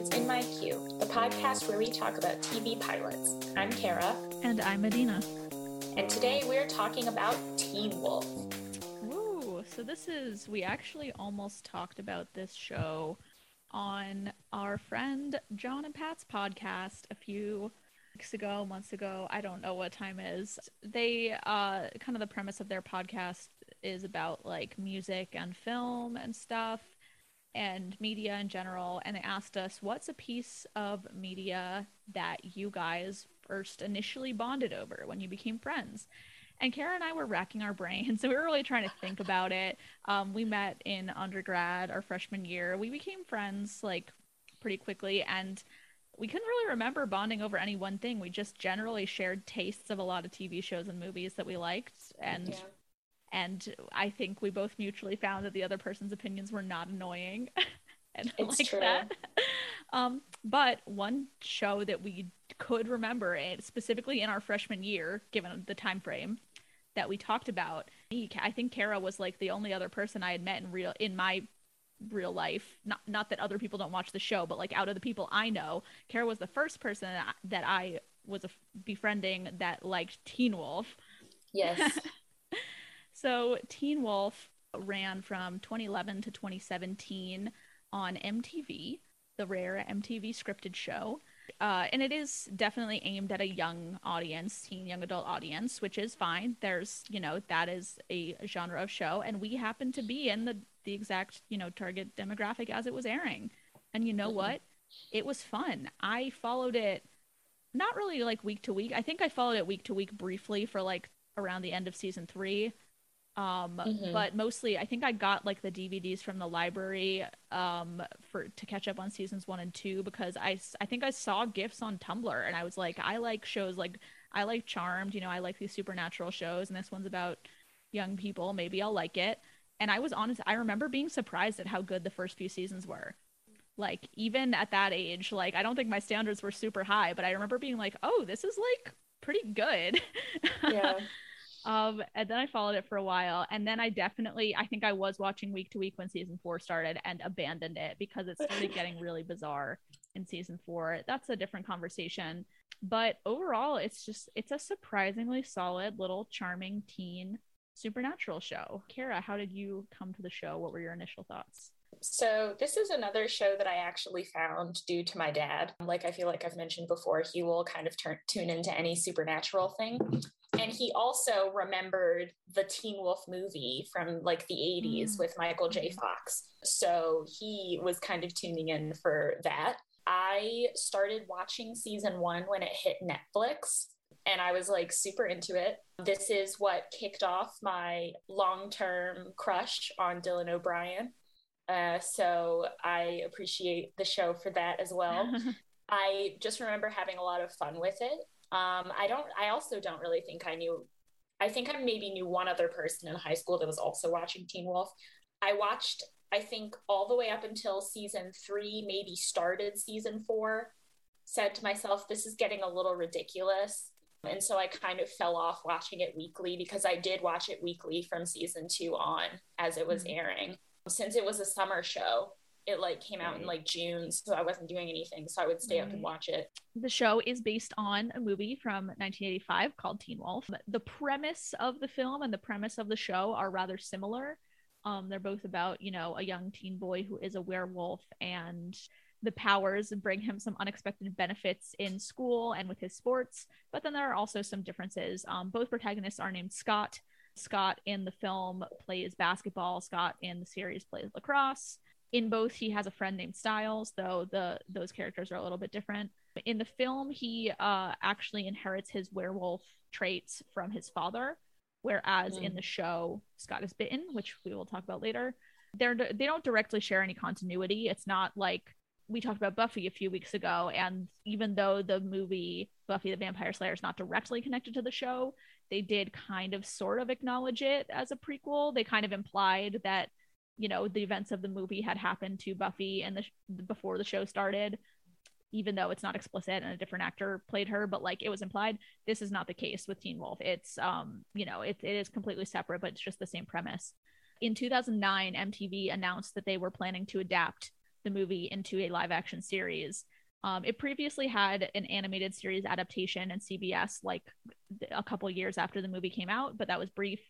It's In My Queue, the podcast where we talk about TV pilots. I'm Kara. And I'm Medina. And today we're talking about Teen Wolf. Ooh, so this is, we actually almost talked about this show on our friend John and Pat's podcast a few weeks ago, months ago. I don't know what time is. They, uh, kind of the premise of their podcast is about like music and film and stuff and media in general. And they asked us, what's a piece of media that you guys first initially bonded over when you became friends? And Kara and I were racking our brains. So we were really trying to think about it. Um, we met in undergrad our freshman year. We became friends like pretty quickly. And we couldn't really remember bonding over any one thing. We just generally shared tastes of a lot of TV shows and movies that we liked. And yeah and I think we both mutually found that the other person's opinions were not annoying. and it's like true. that. Um, but one show that we could remember, it specifically in our freshman year, given the time frame that we talked about, I think Kara was like the only other person I had met in real in my real life. Not not that other people don't watch the show, but like out of the people I know, Kara was the first person that I was befriending that liked Teen Wolf. Yes. So Teen Wolf ran from 2011 to 2017 on MTV, the rare MTV scripted show. Uh, and it is definitely aimed at a young audience, teen young adult audience, which is fine. There's, you know, that is a genre of show, and we happen to be in the the exact, you know, target demographic as it was airing. And you know what? It was fun. I followed it not really like week to week. I think I followed it week to week briefly for like around the end of season three um mm-hmm. but mostly i think i got like the dvds from the library um for to catch up on seasons one and two because i i think i saw gifs on tumblr and i was like i like shows like i like charmed you know i like these supernatural shows and this one's about young people. Maybe i'll like it. And i was honest i remember being surprised at how good the first few seasons were. Like even at that age like i don't think my standards were super high but i remember being like oh this is like pretty good. Yeah um, and then I followed it for a while, and then I definitely, I think I was watching week to week when season four started, and abandoned it because it started getting really bizarre in season four. That's a different conversation, but overall, it's just it's a surprisingly solid little charming teen supernatural show. Kara, how did you come to the show? What were your initial thoughts? So, this is another show that I actually found due to my dad. Like, I feel like I've mentioned before, he will kind of turn, tune into any supernatural thing. And he also remembered the Teen Wolf movie from like the 80s mm. with Michael J. Mm-hmm. Fox. So, he was kind of tuning in for that. I started watching season one when it hit Netflix and I was like super into it. This is what kicked off my long term crush on Dylan O'Brien. Uh, so I appreciate the show for that as well. I just remember having a lot of fun with it. Um, I don't. I also don't really think I knew. I think I maybe knew one other person in high school that was also watching Teen Wolf. I watched. I think all the way up until season three, maybe started season four. Said to myself, "This is getting a little ridiculous." And so I kind of fell off watching it weekly because I did watch it weekly from season two on as it was mm-hmm. airing since it was a summer show it like came out in like June, so I wasn't doing anything, so I would stay right. up and watch it. The show is based on a movie from 1985 called Teen Wolf. The premise of the film and the premise of the show are rather similar. Um, they're both about you know a young teen boy who is a werewolf and the powers bring him some unexpected benefits in school and with his sports. But then there are also some differences. Um, both protagonists are named Scott. Scott in the film plays basketball. Scott in the series plays lacrosse. In both, he has a friend named Stiles, though the those characters are a little bit different. In the film, he uh, actually inherits his werewolf traits from his father, whereas mm. in the show, Scott is bitten, which we will talk about later. They're they don't directly share any continuity. It's not like we talked about Buffy a few weeks ago, and even though the movie Buffy the Vampire Slayer is not directly connected to the show, they did kind of sort of acknowledge it as a prequel. They kind of implied that, you know, the events of the movie had happened to Buffy and the before the show started, even though it's not explicit and a different actor played her, but like it was implied. This is not the case with Teen Wolf. It's um, you know, it, it is completely separate, but it's just the same premise. In 2009, MTV announced that they were planning to adapt the movie into a live action series. Um, it previously had an animated series adaptation in CBS like a couple years after the movie came out, but that was brief.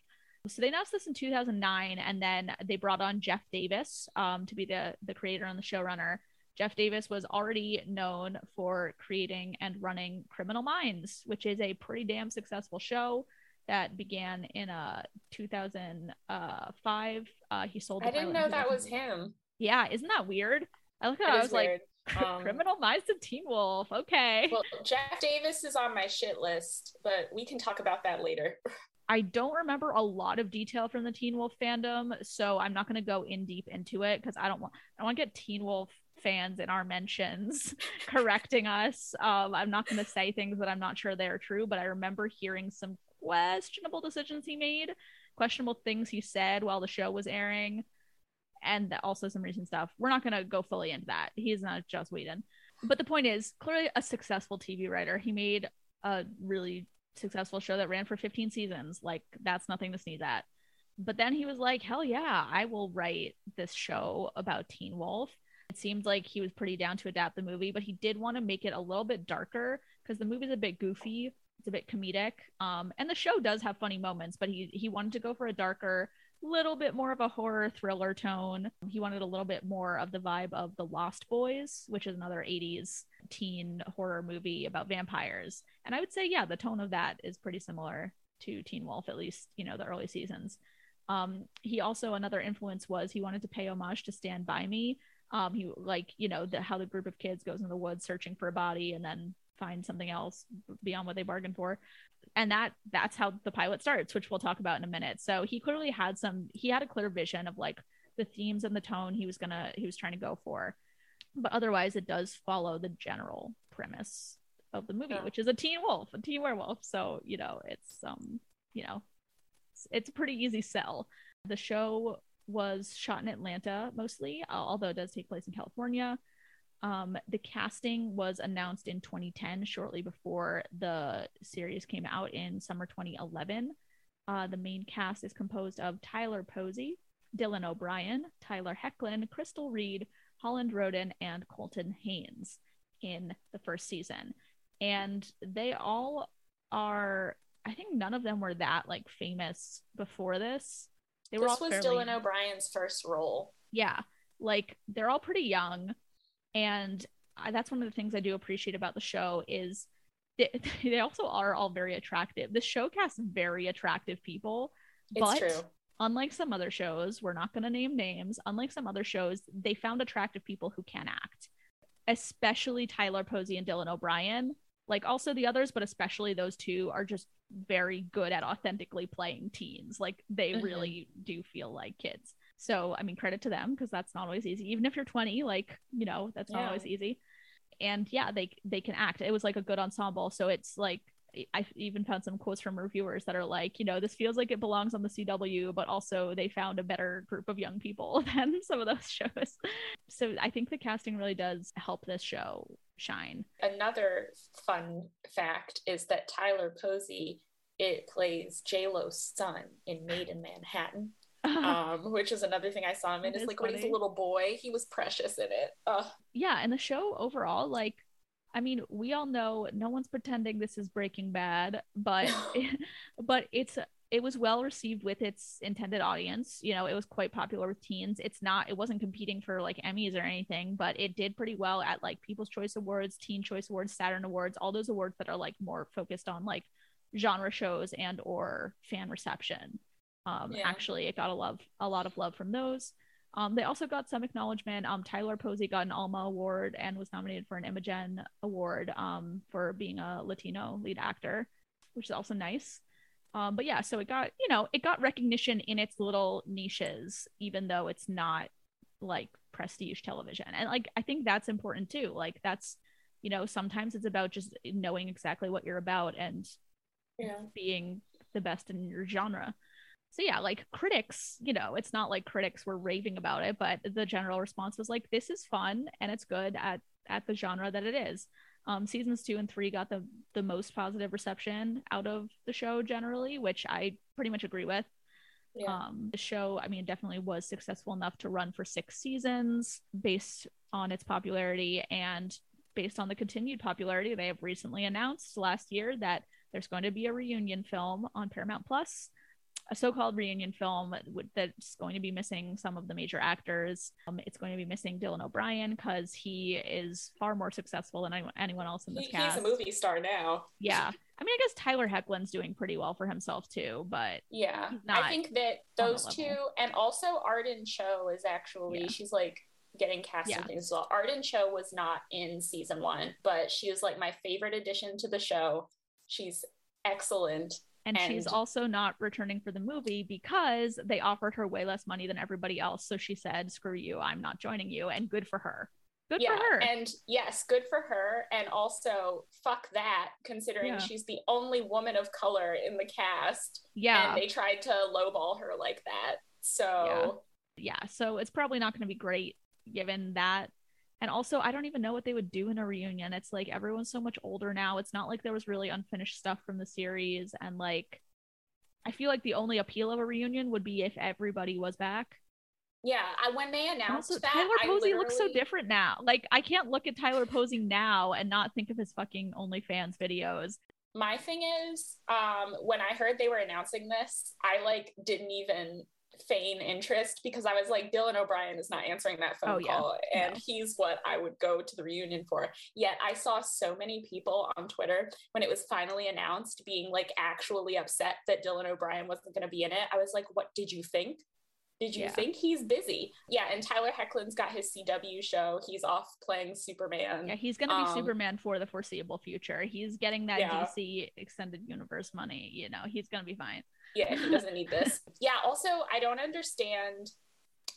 So they announced this in 2009, and then they brought on Jeff Davis um, to be the the creator and the showrunner. Jeff Davis was already known for creating and running Criminal Minds, which is a pretty damn successful show that began in uh 2005. Uh, he sold. I didn't know that was him. Yeah, isn't that weird? I look at it, I was weird. like, um, Criminal Minds of Teen Wolf. Okay. Well, Jeff Davis is on my shit list, but we can talk about that later. I don't remember a lot of detail from the Teen Wolf fandom, so I'm not going to go in deep into it because I don't want I want to get Teen Wolf fans in our mentions correcting us. Um, I'm not going to say things that I'm not sure they are true, but I remember hearing some questionable decisions he made, questionable things he said while the show was airing, and also some recent stuff. We're not going to go fully into that. He's not Joss Whedon. But the point is, clearly a successful TV writer. He made a really successful show that ran for 15 seasons. Like, that's nothing to sneeze at. But then he was like, hell yeah, I will write this show about Teen Wolf. It seemed like he was pretty down to adapt the movie, but he did want to make it a little bit darker because the movie's a bit goofy it's a bit comedic. Um, and the show does have funny moments, but he he wanted to go for a darker, little bit more of a horror thriller tone. He wanted a little bit more of the vibe of The Lost Boys, which is another 80s teen horror movie about vampires. And I would say, yeah, the tone of that is pretty similar to Teen Wolf, at least, you know, the early seasons. Um, he also another influence was he wanted to pay homage to Stand By Me. Um, he like you know the, how the group of kids goes in the woods searching for a body and then find something else beyond what they bargained for. And that that's how the pilot starts which we'll talk about in a minute. So he clearly had some he had a clear vision of like the themes and the tone he was gonna he was trying to go for. But otherwise it does follow the general premise of the movie yeah. which is a teen wolf a teen werewolf. So you know it's um you know it's, it's a pretty easy sell. The show was shot in atlanta mostly although it does take place in california um, the casting was announced in 2010, shortly before the series came out in summer 2011. Uh, the main cast is composed of Tyler Posey, Dylan O'Brien, Tyler Hoechlin, Crystal Reed, Holland Roden, and Colton Haynes in the first season. And they all are, I think none of them were that like famous before this. They were this was fairly... Dylan O'Brien's first role. Yeah. Like they're all pretty young and I, that's one of the things I do appreciate about the show is they, they also are all very attractive. The show casts very attractive people, it's but true. unlike some other shows, we're not going to name names. Unlike some other shows, they found attractive people who can act, especially Tyler Posey and Dylan O'Brien. Like also the others, but especially those two are just very good at authentically playing teens. Like they mm-hmm. really do feel like kids. So, I mean, credit to them because that's not always easy. Even if you're 20, like, you know, that's not yeah. always easy. And yeah, they they can act. It was like a good ensemble. So it's like I even found some quotes from reviewers that are like, you know, this feels like it belongs on the CW, but also they found a better group of young people than some of those shows. So I think the casting really does help this show shine. Another fun fact is that Tyler Posey it plays J Lo's son in Maid in Manhattan. Um, which is another thing I saw him in. Is like funny. when he's a little boy, he was precious in it. Ugh. Yeah, and the show overall, like, I mean, we all know no one's pretending this is Breaking Bad, but but it's it was well received with its intended audience. You know, it was quite popular with teens. It's not, it wasn't competing for like Emmys or anything, but it did pretty well at like People's Choice Awards, Teen Choice Awards, Saturn Awards, all those awards that are like more focused on like genre shows and or fan reception. Um, yeah. Actually, it got a love a lot of love from those. Um, they also got some acknowledgement. Um, Tyler Posey got an Alma Award and was nominated for an Imagen Award um, for being a Latino lead actor, which is also nice. Um, but yeah, so it got you know it got recognition in its little niches, even though it's not like prestige television. And like I think that's important too. Like that's you know sometimes it's about just knowing exactly what you're about and yeah. being the best in your genre so yeah like critics you know it's not like critics were raving about it but the general response was like this is fun and it's good at at the genre that it is um seasons two and three got the the most positive reception out of the show generally which i pretty much agree with Yeah. Um, the show, I mean, definitely was successful enough to run for six seasons based on its popularity and based on the continued popularity. They have recently announced last year that there's going to be a reunion film on Paramount Plus a so-called reunion film that's going to be missing some of the major actors. Um, it's going to be missing Dylan O'Brien because he is far more successful than anyone, anyone else in this He- cast. he's a movie star now. Yeah, I mean, I guess Tyler Hoechlin's doing pretty well for himself too, but Yeah, I think that those two, and also Arden Cho is actually Yeah. she's like getting cast Yeah. in things as well. Arden Cho was not in season one, but she was like my favorite addition to the show. She's excellent. And, she's also not returning for the movie because they offered her way less money than everybody else. So she said, "Screw you, I'm not joining you," and good for her. Good yeah, for her. and yes, good for her. And also, fuck that, considering Yeah. she's the only woman of color in the cast, yeah, and they tried to lowball her like that. So yeah so it's probably not going to be great given that and also i don't even know what they would do in a reunion. It's like everyone's so much older now. It's not like there was really unfinished stuff from the series. And like i feel like the only appeal of a reunion would be if everybody was back. Yeah, I, when they announced also that, tyler posey looks so different now. Like i can't look at tyler posey now and not think of his fucking onlyfans videos. My thing is um when i heard they were announcing this i like didn't even feign interest because i was like dylan o'brien is not answering that phone Oh, yeah. call and No. he's what i would go to the reunion for yet i saw so many people on twitter when it was finally announced being like actually upset that dylan o'brien wasn't going to be in it i was like what did you think did you Yeah. think he's busy? Yeah, and Tyler Hoechlin's got his CW show. He's off playing Superman. yeah he's gonna be Um, superman for the foreseeable future he's getting that Yeah. dc extended universe money you know he's gonna be fine yeah he doesn't need this yeah also i don't understand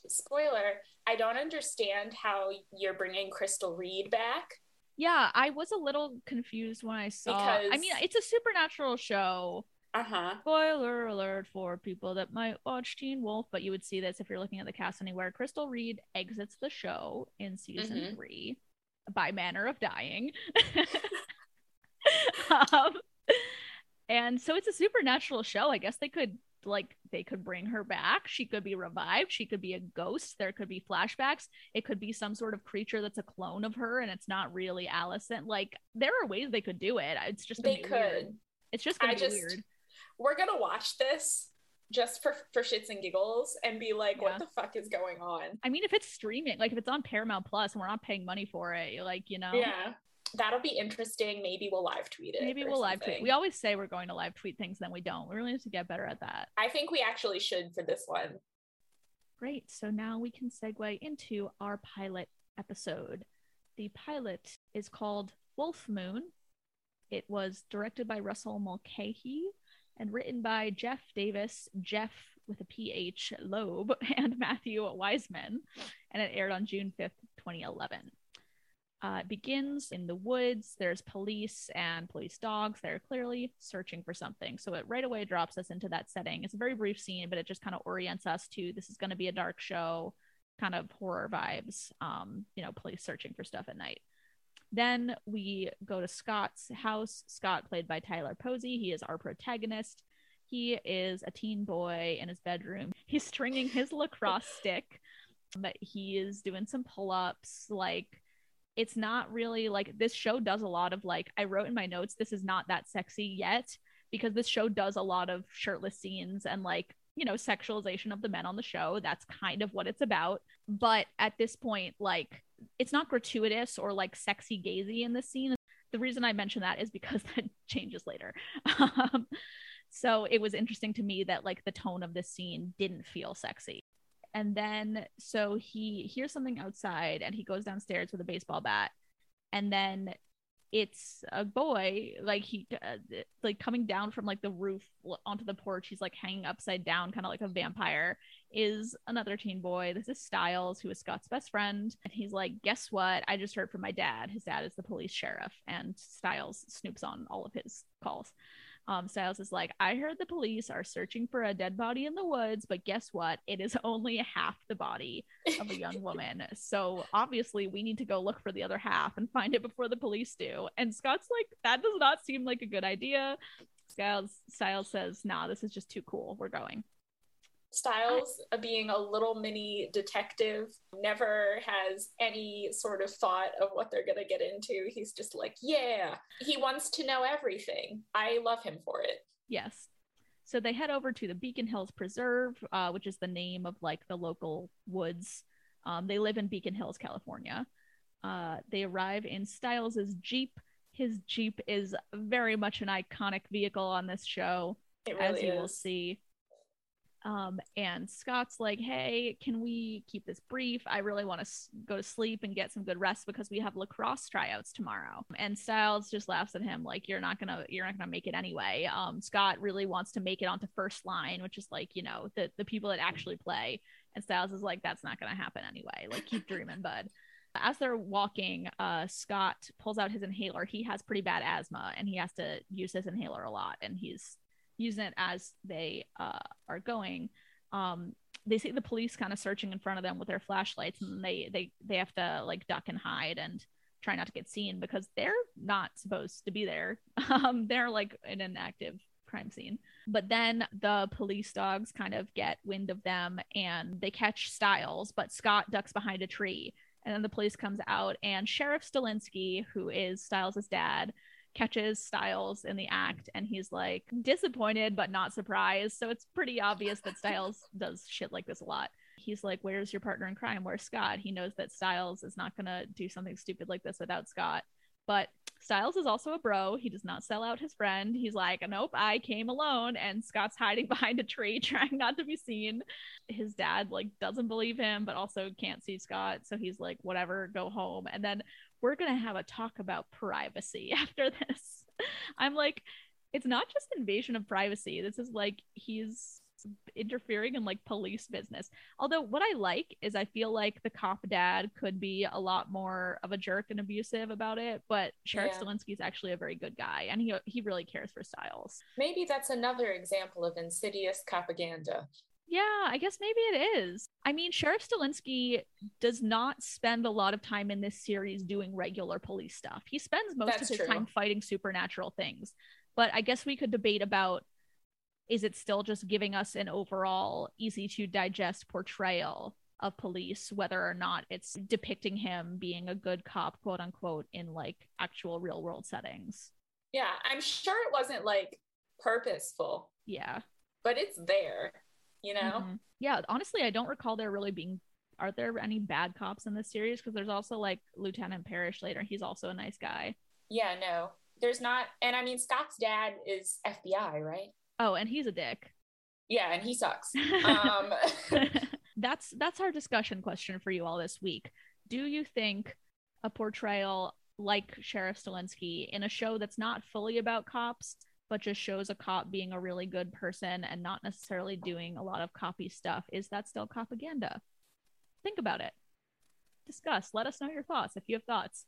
spoiler i don't understand how you're bringing crystal reed back Yeah, I was a little confused when I saw. I mean, it's a supernatural show. uh-huh Spoiler alert for people that might watch Teen Wolf, but you would see this if you're looking at the cast anywhere. Crystal Reed exits the show in season Mhm. three by manner of dying. um, and so it's a supernatural show. I guess they could like they could bring her back. She could be revived. She could be a ghost. There could be flashbacks. It could be some sort of creature that's a clone of her and it's not really Allison. Like there are ways they could do it. It's just they could weird. It's just I be just- weird. we're gonna watch this just for for shits and giggles and be like Yeah. what the fuck is going on I mean, if it's streaming, like if it's on Paramount Plus and we're not paying money for it, like, you know, yeah that'll be interesting maybe we'll live tweet it maybe we'll live tweet. We always say we're going to live tweet things, then we don't. We really need to get better at that. i think we actually should for this one Great. So now we can segue into our pilot episode. The pilot is called Wolf Moon. It was directed by Russell Mulcahy and written by Jeff Davis, Jeff with a PH Loeb, and Matthew Weisman. And it aired on June 5th, 2011. Uh, it begins in the woods. There's police and police dogs. They're clearly searching for something. So it right away drops us into that setting. It's a very brief scene, but it just kind of orients us to this is going to be a dark show, kind of horror vibes. Um, you know, police searching for stuff at night. Then we go to Scott's house. Scott, played by Tyler Posey, he is our protagonist. He is a teen boy in his bedroom. He's stringing his lacrosse stick, but he is doing some pull ups. Like, it's not really like this show does a lot of like, I wrote in my notes, this is not that sexy yet, because this show does a lot of shirtless scenes and like, you know, sexualization of the men on the show. That's kind of what it's about. But at this point, like, it's not gratuitous or like sexy gazy in this scene. The reason I mention that is because that changes later. Um, so it was interesting to me that like the tone of this scene didn't feel sexy. And then so he hears something outside and he goes downstairs with a baseball bat. And then it's a boy like he uh, like coming down from like the roof onto the porch. He's like hanging upside down kind of like a vampire is another teen boy. This is stiles who is scott's best friend. And he's like guess what? I just heard from my dad. His dad is the police sheriff. And stiles snoops on all of his calls um, Stiles is like, I heard the police are searching for a dead body in the woods, but guess what? It is only half the body of a young woman. So obviously, we need to go look for the other half and find it before the police do. And Scott's like, that does not seem like a good idea. Stiles, Stiles says, nah, this is just too cool. We're going. Stiles, uh, being a little mini detective, never has any sort of thought of what they're going to get into. He's just like, yeah, he wants to know everything. I love him for it. Yes. So they head over to the Beacon Hills Preserve, uh, which is the name of like the local woods. Um, they live in Beacon Hills, California. Uh, they arrive in Stiles's Jeep. His Jeep is very much an iconic vehicle on this show, really as you is. will see. Um, and Scott's like, "Hey, can we keep this brief? I really want to s- go to sleep and get some good rest because we have lacrosse tryouts tomorrow." And Stiles just laughs at him like, "You're not gonna, you're not gonna make it anyway." Um, Scott really wants to make it onto first line, which is like, you know, the the people that actually play. And Stiles is like, "That's not gonna happen anyway. Like, keep dreaming, bud." As they're walking, uh, Scott pulls out his inhaler. He has pretty bad asthma, and he has to use his inhaler a lot. And he's using it as they uh, are going. Um, they see the police kind of searching in front of them with their flashlights, and they they they have to like duck and hide and try not to get seen because they're not supposed to be there. Um, they're like in an active crime scene. But then the police dogs kind of get wind of them and they catch Stiles, but Scott ducks behind a tree. And then the police comes out and Sheriff Stilinski, who is Stiles' dad, catches Stiles in the act and he's like disappointed but not surprised. So it's pretty obvious that Stiles does shit like this a lot. He's like, Where's your partner in crime? Where's Scott? He knows that Stiles is not going to do something stupid like this without Scott. But Stiles is also a bro. He does not sell out his friend. He's like, Nope, I came alone. And Scott's hiding behind a tree, trying not to be seen. His dad, like, doesn't believe him, but also can't see Scott. So he's like, Whatever, go home. And then we're going to have a talk about privacy after this. I'm like, it's not just invasion of privacy. This is like he's interfering in like police business. Although what I like is I feel like the cop dad could be a lot more of a jerk and abusive about it, but Sheriff Yeah. Stilinski's actually a very good guy and he he really cares for Stiles. Maybe that's another example of insidious propaganda. Yeah, I guess maybe it is. I mean, Sheriff Stilinski does not spend a lot of time in this series doing regular police stuff. He spends most That's of his true. time fighting supernatural things. But I guess we could debate about is it still just giving us an overall easy to digest portrayal of police, whether or not it's depicting him being a good cop, quote unquote, in like actual real world settings. Yeah, I'm sure it wasn't like purposeful, Yeah. but it's there, you know? Mhm. Yeah, honestly, I don't recall there really being. Are there any bad cops in this series? Because there's also like Lieutenant Parrish later. He's also a nice guy. Yeah, no, there's not. And I mean, Scott's dad is FBI, right? Oh, and he's a dick. Yeah, and he sucks. Um, that's that's our discussion question for you all this week. Do you think a portrayal like Sheriff Stilinski in a show that's not fully about cops, but just shows a cop being a really good person and not necessarily doing a lot of copy stuff, is that still propaganda? Think about it. Discuss. Let us know your thoughts if you have thoughts.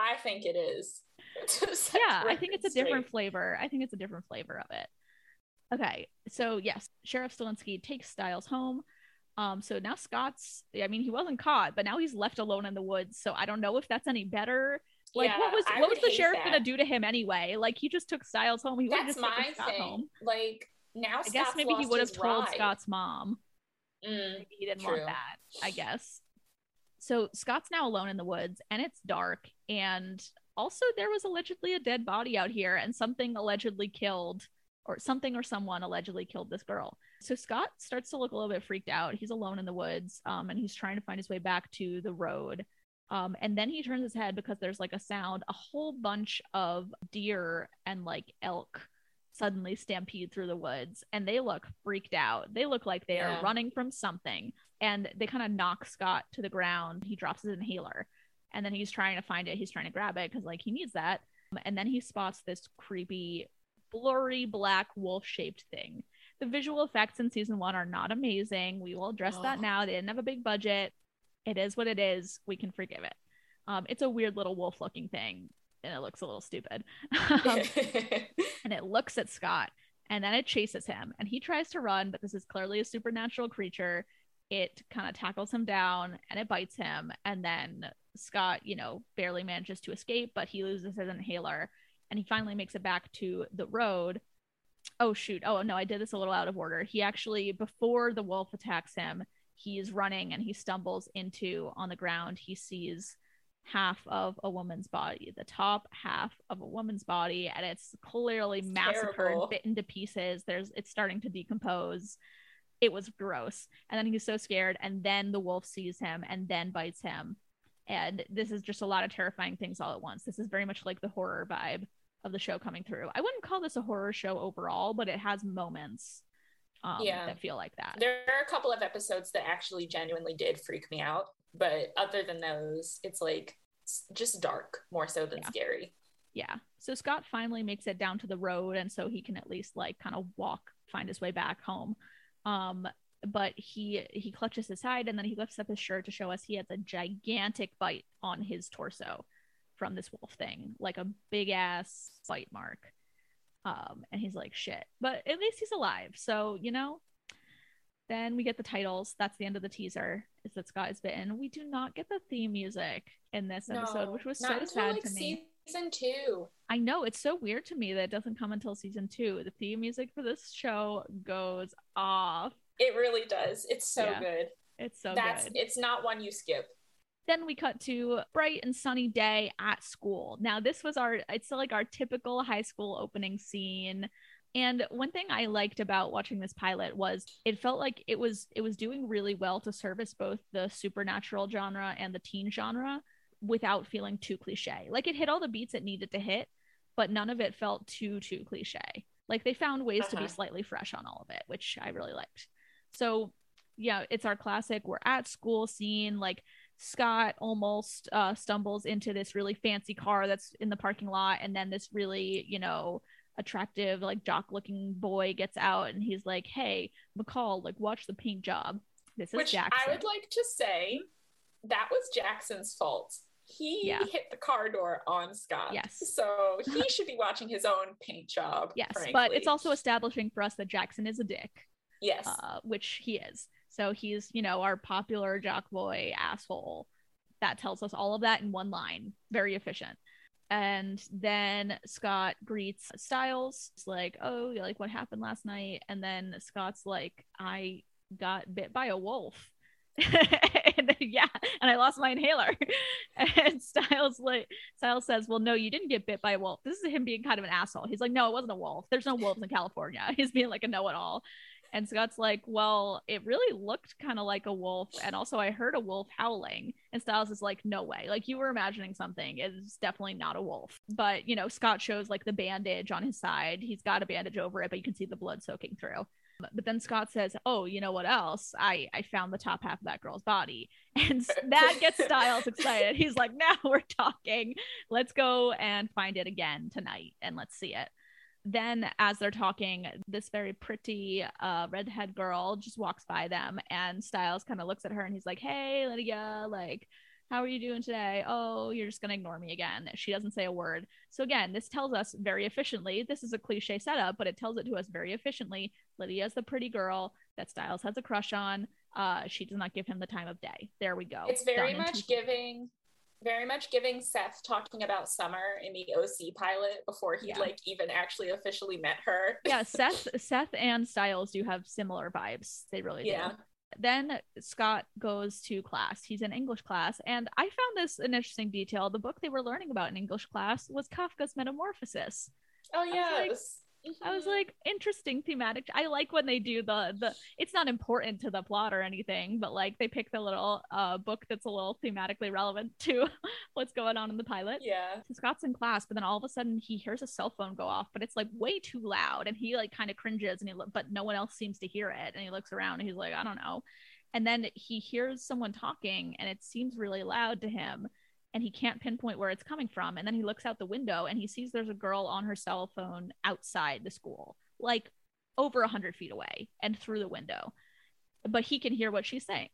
I think it is. Yeah, I think it's a different flavor. I think it's a different flavor of it. Okay, so yes, Sheriff Stilinski takes Stiles home. Um, so now Scott's. I mean, he wasn't caught, but now he's left alone in the woods. So I don't know if that's any better. Like, Yeah, what was I what was the sheriff that. gonna do to him anyway? Like, he just took Stiles home. He That's just my Scott thing. home. Like now, I guess Scott's maybe he would have told ride. Scott's mom. Mm, Maybe he didn't want that, I guess. So Scott's now alone in the woods and it's dark. And also, there was allegedly a dead body out here and something allegedly killed, or something or someone allegedly killed this girl. So Scott starts to look a little bit freaked out. He's alone in the woods um, and he's trying to find his way back to the road. Um, and then he turns his head because there's like a sound, a whole bunch of deer and like elk suddenly stampede through the woods and they look freaked out. They look like they Yeah. are running from something and they kind of knock Scott to the ground. He drops his inhaler and then he's trying to find it. He's trying to grab it because like he needs that. And then he spots this creepy, blurry black wolf shaped thing. The visual effects in season one are not amazing. We will address that Oh. now. They didn't have a big budget. It is what it is. We can forgive it. Um, it's a weird little wolf looking thing and it looks a little stupid. Um, and it looks at Scott and then it chases him and he tries to run, but this is clearly a supernatural creature. It kind of tackles him down and it bites him. And then Scott, you know, barely manages to escape, but he loses his inhaler and he finally makes it back to the road. oh shoot oh no i did this a little out of order he actually before the wolf attacks him he's running and he stumbles into on the ground he sees half of a woman's body the top half of a woman's body and it's clearly massacred Terrible. bitten to pieces. There's it's starting to decompose. It was gross. And then he's so scared and then the wolf sees him and then bites him. And this is just a lot of terrifying things all at once. This is very much like the horror vibe of the show coming through. I wouldn't call this a horror show overall but it has moments um, Yeah. that feel like that There are a couple of episodes that actually genuinely did freak me out, but other than those, it's like just dark more so than Yeah. scary. yeah so scott finally makes it down to the road and so he can at least like kind of walk find his way back home um but he he clutches his side and then he lifts up his shirt to show us he has a gigantic bite on his torso from this wolf thing like a big ass bite mark um and he's like shit but at least he's alive so you know then we get the titles that's the end of the teaser is that scott is bitten we do not get the theme music in this episode which was so until, sad like, to me Season two. I know it's so weird to me that it doesn't come until season two. The theme music for this show goes off. It really does. It's so Yeah. good. It's so That's good. it's not one you skip. Then we cut to bright and sunny day at school. Now this was our it's like our typical high school opening scene. And one thing I liked about watching this pilot was it felt like it was it was doing really well to service both the supernatural genre and the teen genre without feeling too cliche. Like it hit all the beats it needed to hit, but none of it felt too too cliche. Like they found ways to be Uh-huh. slightly fresh on all of it, which I really liked. So, yeah, it's our classic we're at school scene like Scott almost uh, stumbles into this really fancy car that's in the parking lot, and then this really, you know, attractive, like jock looking boy gets out and he's like, Hey, McCall, like, watch the paint job. This is Which Jackson. I would like to say that was Jackson's fault. He Yeah. hit the car door on Scott. Yes. So he should be watching his own paint job. yes, but it's also establishing for us that Jackson is a dick, yes. uh, which he is. So he's, you know, our popular jock boy asshole. That tells us all of that in one line. Very efficient. And then Scott greets Stiles. It's like, oh, like what happened last night? And then Scott's like, I got bit by a wolf. and then, yeah, and I lost my inhaler. And Stiles like Stiles says, Well, no, you didn't get bit by a wolf. This is him being kind of an asshole. He's like, No, it wasn't a wolf. There's no wolves in California. He's being like a know-it-all. And Scott's like, Well, it really looked kind of like a wolf. And also I heard a wolf howling. And Stiles is like, No way. Like you were imagining something. It's definitely not a wolf. But you know, Scott shows like the bandage on his side. He's got a bandage over it, but you can see the blood soaking through. But then Scott says, "Oh, you know what else? I I found the top half of that girl's body." And that gets Stiles excited. He's like, "Now we're talking. Let's go and find it again tonight and let's see it." Then as they're talking, this very pretty uh redhead girl just walks by them and Stiles kind of looks at her and he's like, "Hey, Lydia, like how are you doing today? Oh, you're just going to ignore me again." She doesn't say a word. So again, this tells us very efficiently. This is a cliche setup, but it tells it to us very efficiently. Lydia's the pretty girl that Stiles has a crush on. Uh, she does not give him the time of day. There we go. it's very Done much giving very much giving Seth talking about Summer in the OC pilot before he Yeah. like even actually officially met her. yeah, Seth, Seth and Stiles do have similar vibes. They really Yeah. do. Then Scott goes to class. He's in English class, and I found this an interesting detail. The book they were learning about in English class was Kafka's Metamorphosis. Oh yeah. like- I was like, interesting thematic. I like when they do the the. It's not important to the plot or anything, but like they pick the little uh book that's a little thematically relevant to what's going on in the pilot. yeah. So Scott's in class, but then all of a sudden he hears a cell phone go off, but it's like way too loud, and he like kind of cringes, and he lo- but no one else seems to hear it, and he looks around, and he's like, I don't know, and then he hears someone talking, and it seems really loud to him, and he can't pinpoint where it's coming from, and then he looks out the window, and he sees there's a girl on her cell phone outside the school, like over a hundred feet away, and through the window, but he can hear what she's saying.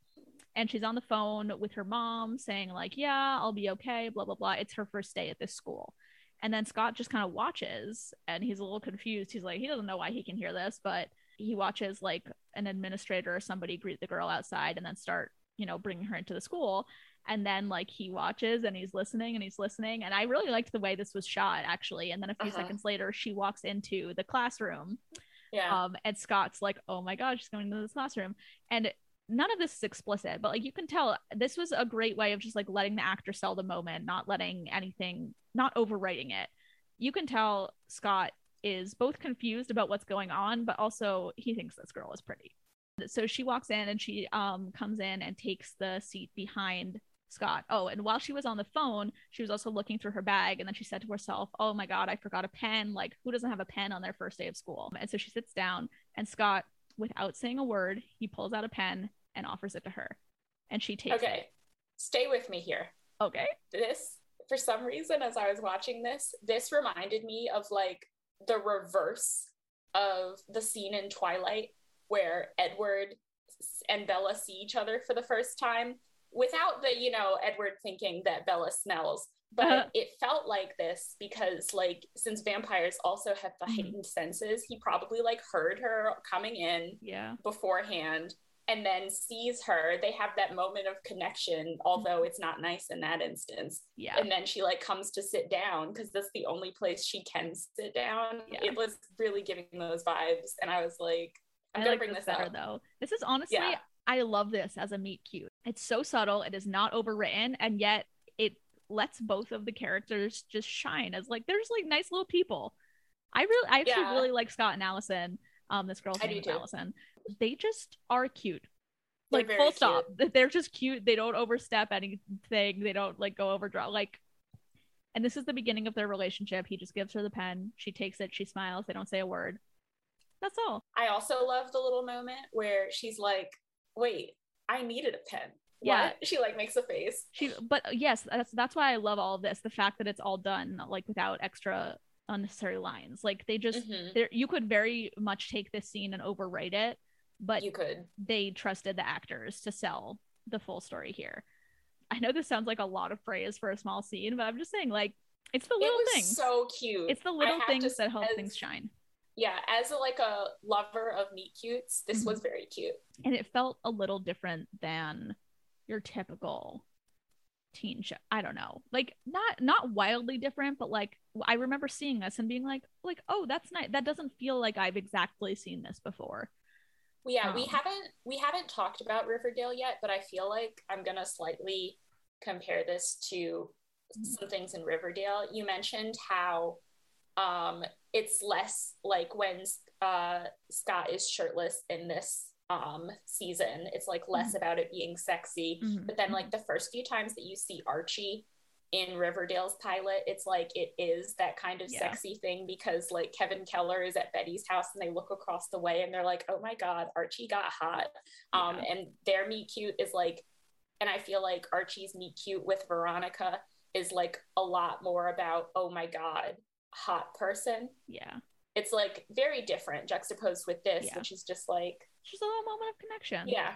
And she's on the phone with her mom saying like yeah i'll be okay blah blah blah. It's her first day at this school. And then scott just kind of watches and he's a little confused. He's like he doesn't know why he can hear this but he watches like an administrator or somebody greet the girl outside and then start you know bringing her into the school and then like he watches and he's listening and he's listening and i really liked the way this was shot actually and then a few Uh-huh. seconds later she walks into the classroom Yeah. Um, and Scott's like, oh my god, she's going to this classroom. And none of this is explicit, but like you can tell this was a great way of just like letting the actor sell the moment, not letting anything, not overwriting it. You can tell Scott is both confused about what's going on, but also he thinks this girl is pretty. So she walks in and she um comes in and takes the seat behind Scott. Oh, and while she was on the phone, she was also looking through her bag and then she said to herself, "Oh my god, I forgot a pen. Like who doesn't have a pen on their first day of school?" And so she sits down and Scott without saying a word, he pulls out a pen and offers it to her. And she takes Okay. Stay with me here. Okay. This, for some reason, as I was watching this, this reminded me of like the reverse of the scene in Twilight where Edward and Bella see each other for the first time without the, you know, Edward thinking that Bella smells. But Uh-huh. it felt like this because, like, since vampires also have the Mhm. heightened senses, he probably like heard her coming in Yeah. beforehand and then sees her. They have that moment of connection, although it's not nice in that instance. Yeah. And then she like comes to sit down because that's the only place she can sit down. Yeah. It was really giving those vibes. And I was like, I'm I gonna like bring this this better up. though. This is honestly, Yeah. I love this as a meet cute. It's so subtle. It is not overwritten, and yet it lets both of the characters just shine as like there's like nice little people. I really, I actually Yeah. really like Scott and Allison. Um, this girl's I name is too. Allison. They just are cute. They're like full stop. They're just cute. They don't overstep anything. They don't like go overdraw. Like, and this is the beginning of their relationship. He just gives her the pen. She takes it. She smiles. They don't say a word. That's all. I also love the little moment where she's like, wait, I needed a pen. Yeah. What? She like makes a face. She, but yes, that's that's why I love all this. The fact that it's all done like without extra unnecessary lines. Like they just Mhm. there, you could very much take this scene and overwrite it, but You could. they trusted the actors to sell the full story here. I know this sounds like a lot of praise for a small scene, but I'm just saying, like, it's the It little was things. so cute. it's the little things to- that help as- things shine. Yeah, as a, like a lover of meet cutes, this Mhm. was very cute. And it felt a little different than your typical teen show. I don't know. Like not not wildly different, but like I remember seeing this and being like like, "Oh, that's nice. That doesn't feel like I've exactly seen this before." Well, yeah, we Um, haven't we haven't talked about Riverdale yet, but I feel like I'm gonna slightly compare this to some things in Riverdale. You mentioned how um it's less like when uh Scott is shirtless in this um season. It's like less about it being sexy. Mhm. But then like the first few times that you see Archie in Riverdale's pilot, it's like it is that kind of Yeah. sexy thing because like Kevin Keller is at Betty's house and they look across the way and they're like, "Oh my god, Archie got hot." Um and their meet cute is like and I feel like Archie's meet cute with Veronica is like a lot more about, "Oh my god, hot person." yeah. It's like very different juxtaposed with this, Yeah. which is just like, Just a little moment of connection. yeah.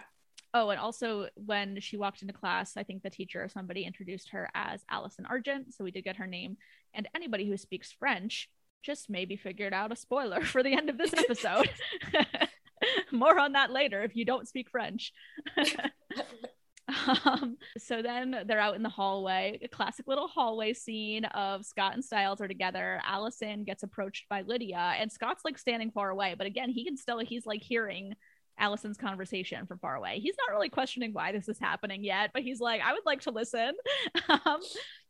Oh, and also when she walked into class, I think the teacher or somebody introduced her as Allison Argent. So we did get her name. And anybody who speaks French just maybe figured out a spoiler for the end of this episode. More on that later if you don't speak French. um, so then they're out in the hallway, a classic little hallway scene of Scott and Stiles are together. Allison gets approached by Lydia, and Scott's like standing far away, but again, he can still, he's like hearing Allison's conversation from far away. He's not really questioning why this is happening yet, but he's like, I would like to listen. um,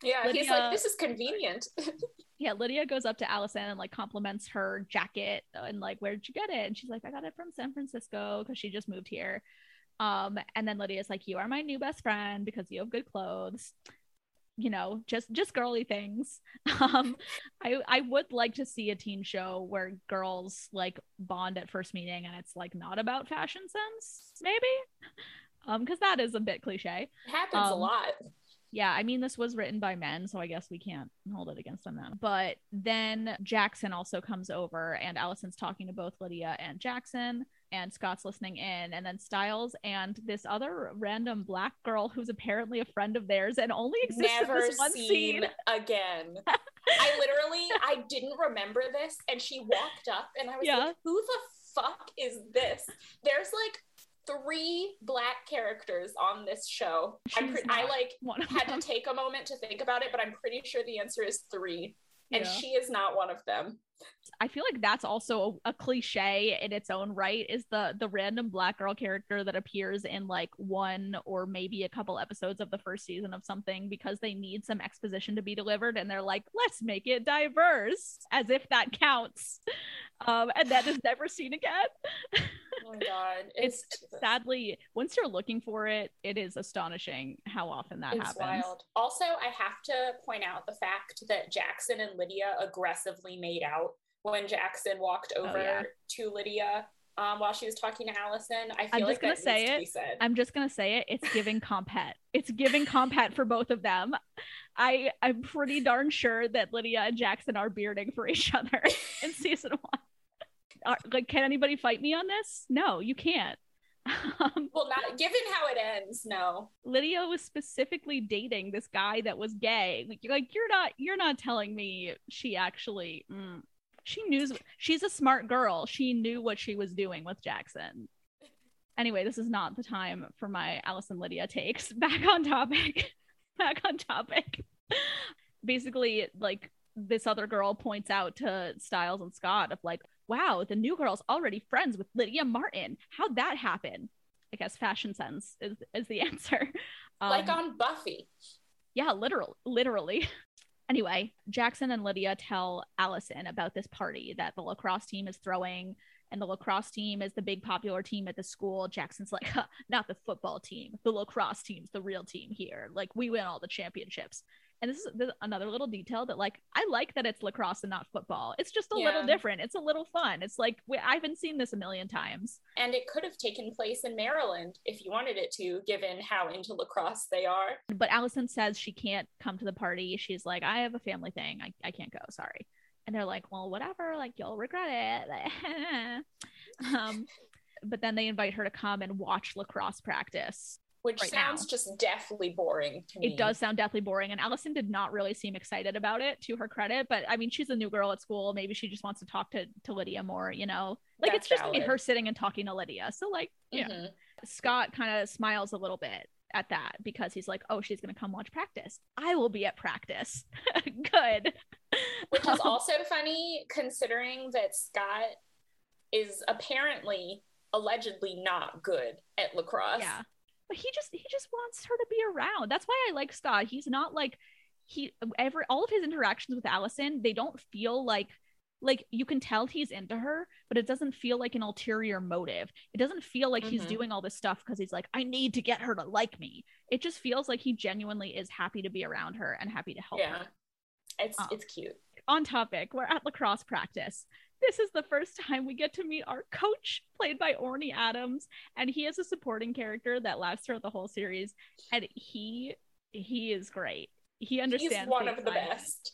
Yeah, he's like, "This is convenient." yeah, Lydia goes up to Allison and like compliments her jacket and like, where'd you get it? And she's like, I got it from San Francisco because she just moved here. Um, and then Lydia's like, You are my new best friend because you have good clothes. You know, just just girly things. Um, I I would like to see a teen show where girls like bond at first meeting and it's like not about fashion sense, maybe. Um, because that is a bit cliche. It happens a Um, lot. Yeah, I mean, this was written by men, so I guess we can't hold it against them then. But then Jackson also comes over, and Allison's talking to both Lydia and Jackson, and Scott's listening in. And then Stiles and this other random black girl who's apparently a friend of theirs and only exists in this one scene. again. I literally, I didn't remember this, and she walked up, and I was Yeah. like, "Who the fuck is this?" There's like three black characters on this show. Pre- I like had them. to take a moment to think about it, but I'm pretty sure the answer is three. And Yeah. she is not one of them. I feel like that's also a, a cliche in its own right is the the random black girl character that appears in like one or maybe a couple episodes of the first season of something because they need some exposition to be delivered and they're like let's make it diverse as if that counts um and that is never seen again Oh my god, it's Jesus. sadly once you're looking for it it is astonishing how often that It's happens wild. Also, I have to point out the fact that Jackson and Lydia aggressively made out when Jackson walked over Oh, yeah. to Lydia um, while she was talking to Allison. I feel I'm like just gonna say it. I'm just gonna say it. It's giving comphet. It's giving comphet for both of them. I I'm pretty darn sure that Lydia and Jackson are bearding for each other in season one. Are, like, can anybody fight me on this? No, you can't. Um, well, not given how it ends. No, Lydia was specifically dating this guy that was gay. Like, you're like you're not you're not telling me she actually mm, she knew she's a smart girl. She knew what she was doing with Jackson. Anyway, this is not the time for my Allison Lydia takes. Back on topic. Back on topic. Basically, like this other girl points out to Stiles and Scott of like, wow, the new girl's already friends with Lydia Martin. How'd that happen? I guess fashion sense is is the answer. like Um, on Buffy. yeah, literal, literally. Anyway, Jackson and Lydia tell Allison about this party that the lacrosse team is throwing, and the lacrosse team is the big popular team at the school. Jackson's like, huh, not the football team, the lacrosse team's the real team here. Like, we win all the championships. And this is this is another little detail that, like, I like that it's lacrosse and not football. It's just a little different. It's a little fun. It's like we, I haven't seen this a million times. And it could have taken place in Maryland if you wanted it to, given how into lacrosse they are. but Allison says she can't come to the party. She's like, I have a family thing. I, I can't go. Sorry. And they're like, well, whatever. Like, you'll regret it. um, but then they invite her to come and watch lacrosse practice. Which Right sounds now. just deathly boring to me. It does sound deathly boring. And Allison did not really seem excited about it to her credit. But I mean, she's a new girl at school. Maybe she just wants to talk to, to Lydia more, you know? Like, That's it's just valid. her sitting and talking to Lydia. So, like, yeah. Mhm. Scott kind of smiles a little bit at that because he's like, "Oh, she's gonna come watch practice. I will be at practice. Good." Which is also funny considering that Scott is apparently allegedly not good at lacrosse. yeah, but he just he just wants her to be around. That's why I like Scott. He's not like he every all of his interactions with Allison. They don't feel like like you can tell he's into her, but it doesn't feel like an ulterior motive. It doesn't feel like he's Mhm. doing all this stuff because he's like, I need to get her to like me. It just feels like he genuinely is happy to be around her and happy to help Yeah. her. It's Oh. it's cute. on topic, we're at lacrosse practice. This is the first time we get to meet our coach, played by Orny Adams, and he is a supporting character that lasts throughout the whole series, and he he is great. He understands. He's one of the best.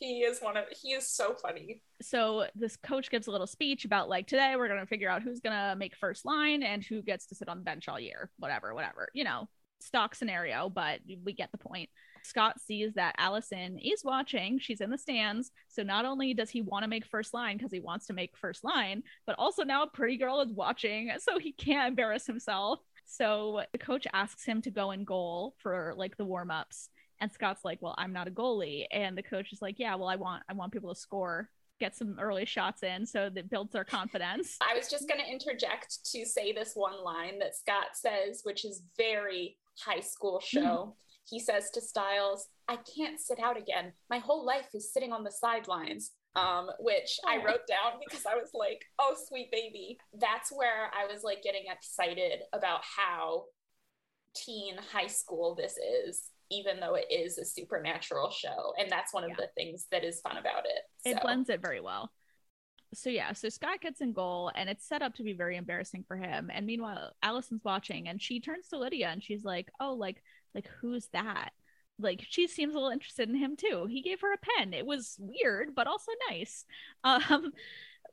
he is one of he is so funny. So this coach gives a little speech about like today we're gonna figure out who's gonna make first line and who gets to sit on the bench all year, whatever, whatever. You know, stock scenario, but we get the point. Scott sees that Allison is watching. She's in the stands. So not only does he want to make first line because he wants to make first line, but also now a pretty girl is watching. So he can't embarrass himself. So the coach asks him to go in goal for like the warm ups. And Scott's like, well, I'm not a goalie. And the coach is like, yeah, well, I want, I want people to score, get some early shots in. So that builds their confidence. I was just going to interject to say this one line that Scott says, which is very high school show. he says to Stiles, I can't sit out again. My whole life is sitting on the sidelines. Um, which I wrote down because I was like, oh, sweet baby. That's where I was like getting excited about how teen high school this is, even though it is a supernatural show. And that's one of Yeah. the things that is fun about it. It blends it very well. So yeah, so Scott gets in goal and it's set up to be very embarrassing for him. And meanwhile, Allison's watching and she turns to Lydia and she's like, "Oh, like like who's that?" Like she seems a little interested in him too. He gave her a pen. It was weird, but also nice. Um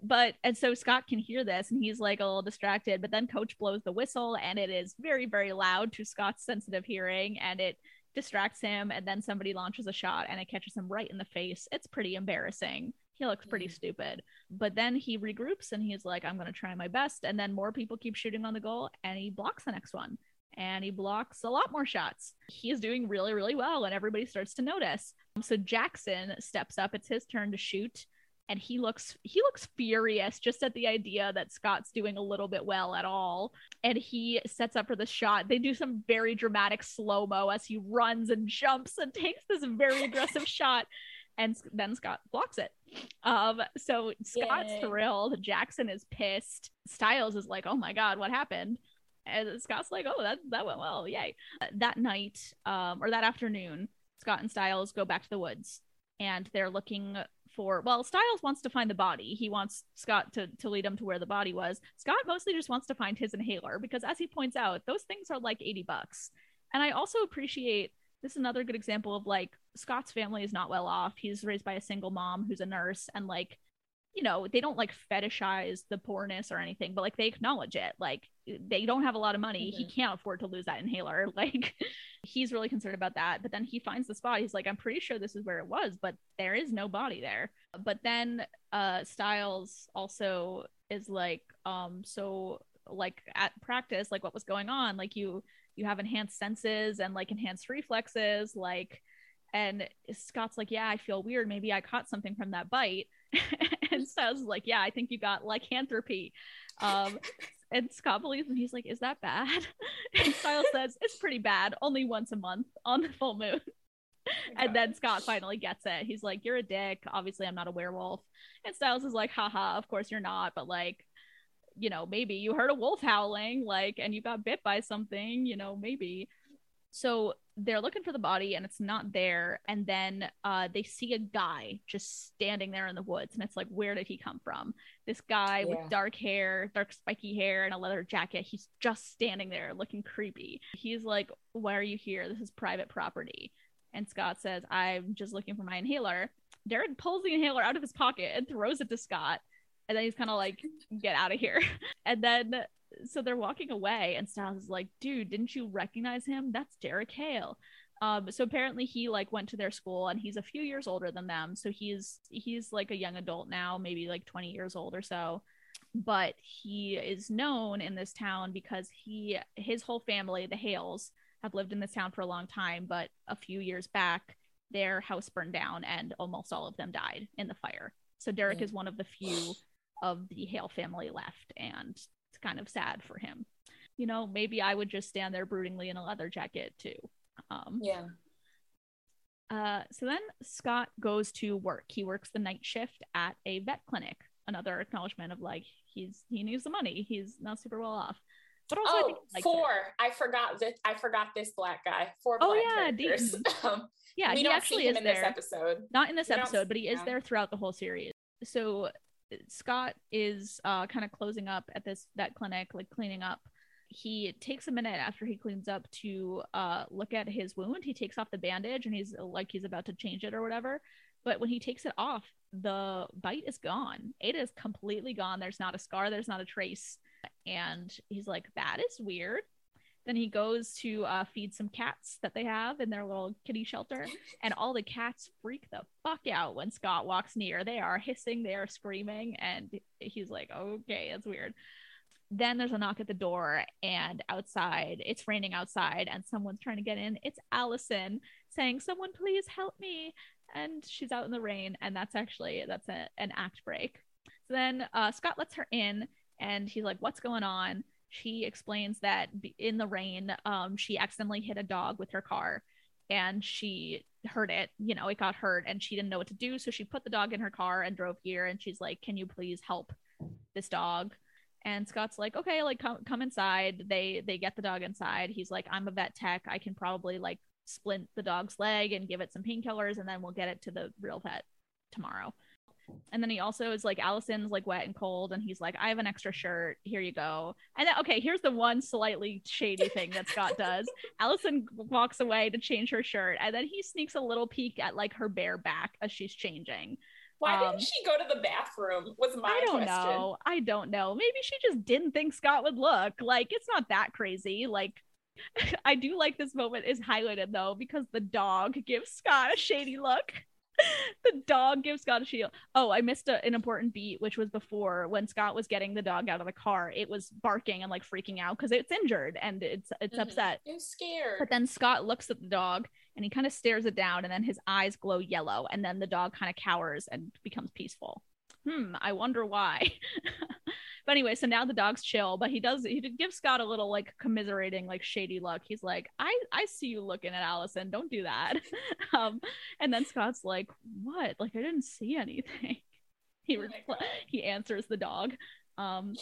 but and so Scott can hear this and he's like a little distracted, but then coach blows the whistle and it is very very loud to Scott's sensitive hearing and it distracts him and then somebody launches a shot and it catches him right in the face. It's pretty embarrassing. He looks pretty Mhm. stupid. But then he regroups and he's like, I'm going to try my best. And then more people keep shooting on the goal and he blocks the next one. And he blocks a lot more shots. He is doing really, really well, and everybody starts to notice. So Jackson steps up. It's his turn to shoot, and he looks he looks furious just at the idea that Scott's doing a little bit well at all. And he sets up for the shot. They do some very dramatic slow mo as he runs and jumps and takes this very aggressive shot. And then Scott blocks it. Um, so Scott's Yay. thrilled. Jackson is pissed. Stiles is like, "Oh my god, what happened?" And Scott's like, "Oh, that that went well, yay!" That night, um, or that afternoon, Scott and Stiles go back to the woods, and they're looking for. Well, Stiles wants to find the body. He wants Scott to to lead him to where the body was. Scott mostly just wants to find his inhaler because, as he points out, those things are like eighty bucks. And I also appreciate this is another good example of like Scott's family is not well off. He's raised by a single mom who's a nurse, and like you know, they don't like fetishize the poorness or anything, but like they acknowledge it. Like they don't have a lot of money. Mm-hmm. He can't afford to lose that inhaler. Like he's really concerned about that. But then he finds the spot. He's like, I'm pretty sure this is where it was, but there is no body there. But then uh Stiles also is like, um, so like at practice, like what was going on? Like you you have enhanced senses and like enhanced reflexes, like and Scott's like, Yeah, I feel weird. Maybe I caught something from that bite. and Stiles is like, Yeah, I think you got lycanthropy. Um, and Scott believes him. He's like, Is that bad? And Stiles says, It's pretty bad, only once a month on the full moon. Oh and then Scott finally gets it. He's like, You're a dick. Obviously, I'm not a werewolf. And Stiles is like, Haha, of course you're not. But like, you know, maybe you heard a wolf howling, like, and you got bit by something, you know, maybe. So they're looking for the body and it's not there. And then uh, they see a guy just standing there in the woods. And it's like, where did he come from? This guy yeah. with dark hair, dark spiky hair, and a leather jacket. He's just standing there looking creepy. He's like, Why are you here? This is private property. And Scott says, I'm just looking for my inhaler. Derek pulls the inhaler out of his pocket and throws it to Scott. And then he's kind of like, Get out of here. And then so they're walking away, and Stiles is like, "Dude, didn't you recognize him? That's Derek Hale." Um, so apparently he like went to their school, and he's a few years older than them. So he's he's like a young adult now, maybe like twenty years old or so. But he is known in this town because he his whole family, the Hales, have lived in this town for a long time. But a few years back, their house burned down, and almost all of them died in the fire. So Derek mm. is one of the few of the Hale family left, and kind of sad for him. You know, maybe I would just stand there broodingly in a leather jacket too. Um, yeah. Uh, so then Scott goes to work. He works the night shift at a vet clinic. Another acknowledgement of like he's he needs the money. He's not super well off. But also, oh, I four. I forgot that. I forgot this black guy. Four. Oh yeah, characters. um, yeah, he actually is in there. this episode. Not in this we episode, but he is yeah. there throughout the whole series. So Scott is uh, kind of closing up at this that clinic, like cleaning up. He takes a minute after he cleans up to uh, look at his wound. He takes off the bandage and he's like he's about to change it or whatever. But when he takes it off, the bite is gone. It is completely gone. There's not a scar. There's not a trace. And he's like, "That is weird." Then he goes to uh, feed some cats that they have in their little kitty shelter, and all the cats freak the fuck out when Scott walks near. They are hissing, they are screaming, and he's like, "Okay, that's weird." Then there's a knock at the door, and outside, it's raining outside, and someone's trying to get in. It's Allison saying, "Someone please help me!" And she's out in the rain, and that's actually that's a, an act break. So then uh, Scott lets her in, and he's like, "What's going on?" She explains that in the rain, um, she accidentally hit a dog with her car and she hurt it. You know, it got hurt and she didn't know what to do. So she put the dog in her car and drove here. And she's like, Can you please help this dog? And Scott's like, okay, like come come inside. They they get the dog inside. He's like, I'm a vet tech. I can probably like splint the dog's leg and give it some painkillers, and then we'll get it to the real vet tomorrow. And then he also is like, Allison's like wet and cold. And he's like, I have an extra shirt. Here you go. And then, okay, here's the one slightly shady thing that Scott does. Allison walks away to change her shirt. And then he sneaks a little peek at like her bare back as she's changing. Why um, didn't she go to the bathroom? Was my I don't question. know. I don't know. Maybe she just didn't think Scott would look. Like, it's not that crazy. Like, I do like this moment is highlighted though because the dog gives Scott a shady look. the dog gives Scott a shield. Oh, I missed a, an important beat, which was before when Scott was getting the dog out of the car. It was barking and like freaking out because it's injured and it's it's mm-hmm. upset. It's scared. But then Scott looks at the dog and he kind of stares it down, and then his eyes glow yellow, and then the dog kind of cowers and becomes peaceful. Hmm, I wonder why. But anyway, so now the dog's chill, but he does he did give Scott a little like commiserating, like shady look. He's like, I I see you looking at Allison. Don't do that. um, and then Scott's like, What? Like I didn't see anything. he oh he answers the dog. Um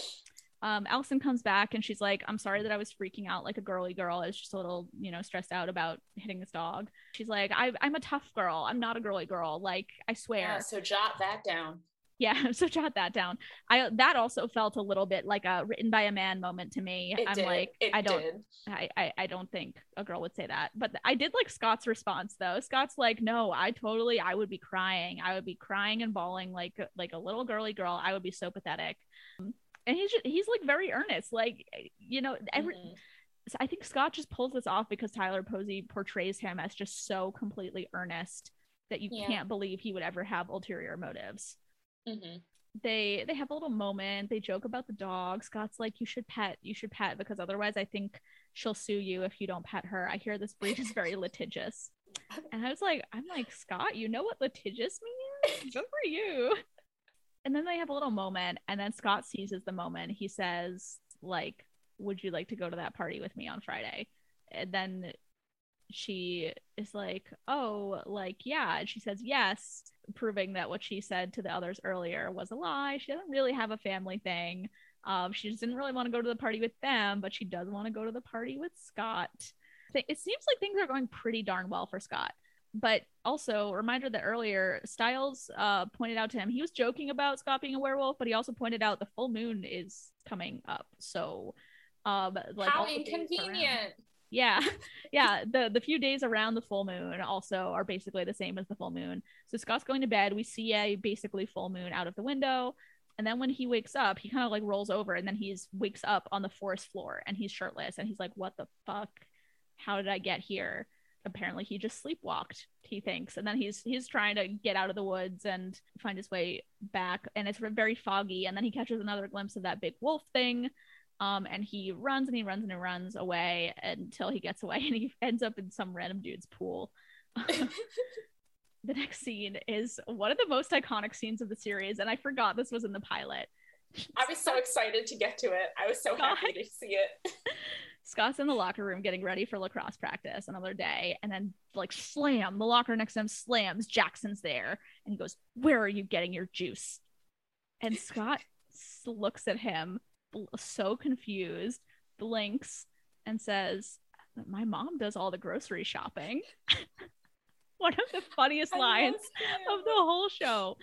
um, Allison comes back and she's like, I'm sorry that I was freaking out like a girly girl. I was just a little, you know, stressed out about hitting this dog. She's like, I, I'm a tough girl. I'm not a girly girl. Like, I swear. Yeah, so jot that down yeah so jot that down. I that also felt a little bit like a written by a man moment to me. It i'm did. like it i don't. I, I i don't think a girl would say that. But i did like scott's response though. Scott's like no i totally i would be crying. I would be crying and bawling like like a little girly girl. I would be so pathetic. And he's just, he's like very earnest. Like you know every mm-hmm. so i think scott just pulls this off because tyler posey portrays him as just so completely earnest that you yeah. can't believe he would ever have ulterior motives Mm-hmm. They they have a little moment. They joke about the dog. Scott's like, "You should pet. You should pet because otherwise, I think she'll sue you if you don't pet her." I hear this breed is very litigious, and I was like, "I'm like Scott. You know what litigious means? Good for you." And then they have a little moment, and then Scott seizes the moment. He says, "Like, would you like to go to that party with me on Friday?" And then she is like, "Oh, like yeah," and she says yes, proving that what she said to the others earlier was a lie. She doesn't really have a family thing. Um, she just didn't really want to go to the party with them, but she does want to go to the party with Scott. It seems like things are going pretty darn well for Scott. But also, reminder that earlier, Stiles uh, pointed out to him he was joking about Scott being a werewolf, but he also pointed out the full moon is coming up. So, um, like how inconvenient yeah. Yeah the the few days around the full moon also are basically the same as the full moon. So scott's going to bed we see a basically full moon out of the window and then when he wakes up he kind of like rolls over and then he's wakes up on the forest floor and he's shirtless and he's like what the fuck? How did i get here? Apparently he just sleepwalked he thinks and then he's he's trying to get out of the woods and find his way back and it's very foggy and then he catches another glimpse of that big wolf thing um, and he runs and he runs and he runs away until he gets away and he ends up in some random dude's pool. the next scene is one of the most iconic scenes of the series, and I forgot this was in the pilot. I was so excited to get to it. I was so Scott, happy to see it. Scott's in the locker room getting ready for lacrosse practice another day, and then like slam, the locker next to him slams. Jackson's there, and he goes, "Where are you getting your juice?" And Scott looks at him so confused, blinks, and says, My mom does all the grocery shopping. One of the funniest lines of the whole show.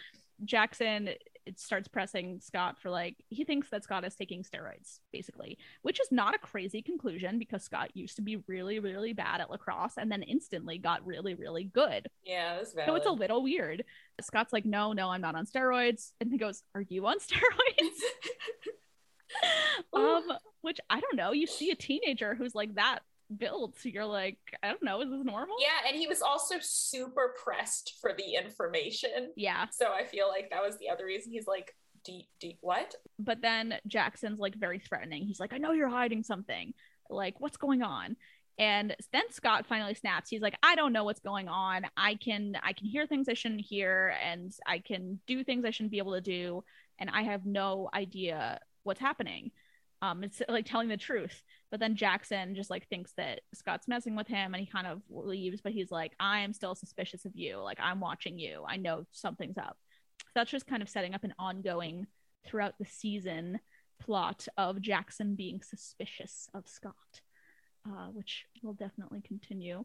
Jackson it starts pressing Scott for like he thinks that Scott is taking steroids basically, which is not a crazy conclusion because Scott used to be really really bad at lacrosse and then instantly got really really good. Yeah, that's valid. So it's a little weird. Scott's like, "No, no, I'm not on steroids." And he goes, "Are you on steroids?" um, which I don't know. You see a teenager who's like that built, you're like, I don't know, is this normal? Yeah, and he was also super pressed for the information. Yeah. So I feel like that was the other reason he's like, deep, deep, what? But then Jackson's like very threatening. He's like, I know you're hiding something. Like, what's going on? and then scott finally snaps he's like i don't know what's going on i can i can hear things i shouldn't hear and i can do things i shouldn't be able to do and i have no idea what's happening. Um, it's like telling the truth. But then Jackson just like thinks that Scott's messing with him and he kind of leaves, but he's like, I am still suspicious of you. Like, I'm watching you. I know something's up. So that's just kind of setting up an ongoing throughout the season plot of Jackson being suspicious of Scott, uh, which will definitely continue.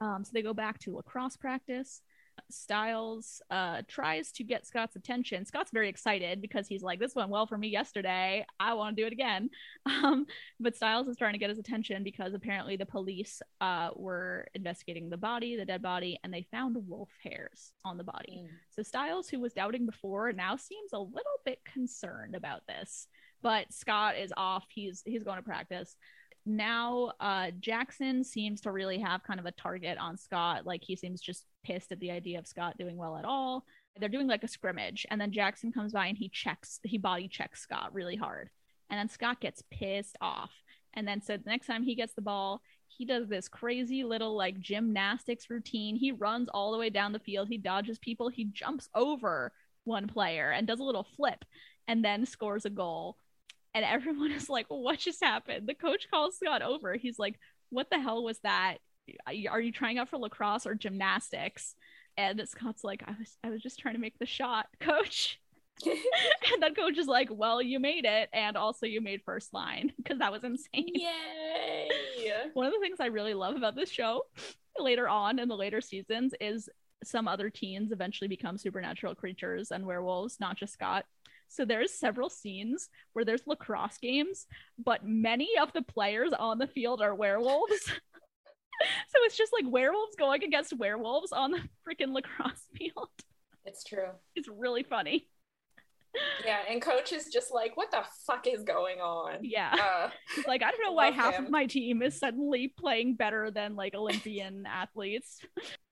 Um, so they go back to lacrosse practice. Stiles uh, tries to get Scott's attention. Scott's very excited because he's like, "This went well for me yesterday. I want to do it again." Um, but Stiles is trying to get his attention because apparently the police uh, were investigating the body, the dead body, and they found wolf hairs on the body. Mm. So Stiles, who was doubting before, now seems a little bit concerned about this. But Scott is off. He's he's going to practice now uh Jackson seems to really have kind of a target on Scott like he seems just pissed at the idea of Scott doing well at all. They're doing like a scrimmage, and then Jackson comes by and he checks, he body checks Scott really hard. And then Scott gets pissed off. And then so the next time he gets the ball, he does this crazy little like gymnastics routine. He runs all the way down the field. He dodges people. He jumps over one player and does a little flip and then scores a goal. And everyone is like, what just happened? The coach calls Scott over. He's like, what the hell was that? Are you trying out for lacrosse or gymnastics? And Scott's like, I was I was just trying to make the shot, coach. and then coach is like, well, you made it. And also you made first line because that was insane. Yay. One of the things I really love about this show later on in the later seasons is some other teens eventually become supernatural creatures and werewolves, not just Scott. So there's several scenes where there's lacrosse games, but many of the players on the field are werewolves. so it's just like werewolves going against werewolves on the freaking lacrosse field. It's true. It's really funny. Yeah, and coach is just like, what the fuck is going on? Yeah. Uh, like, I don't know why half him. of my team is suddenly playing better than like Olympian athletes.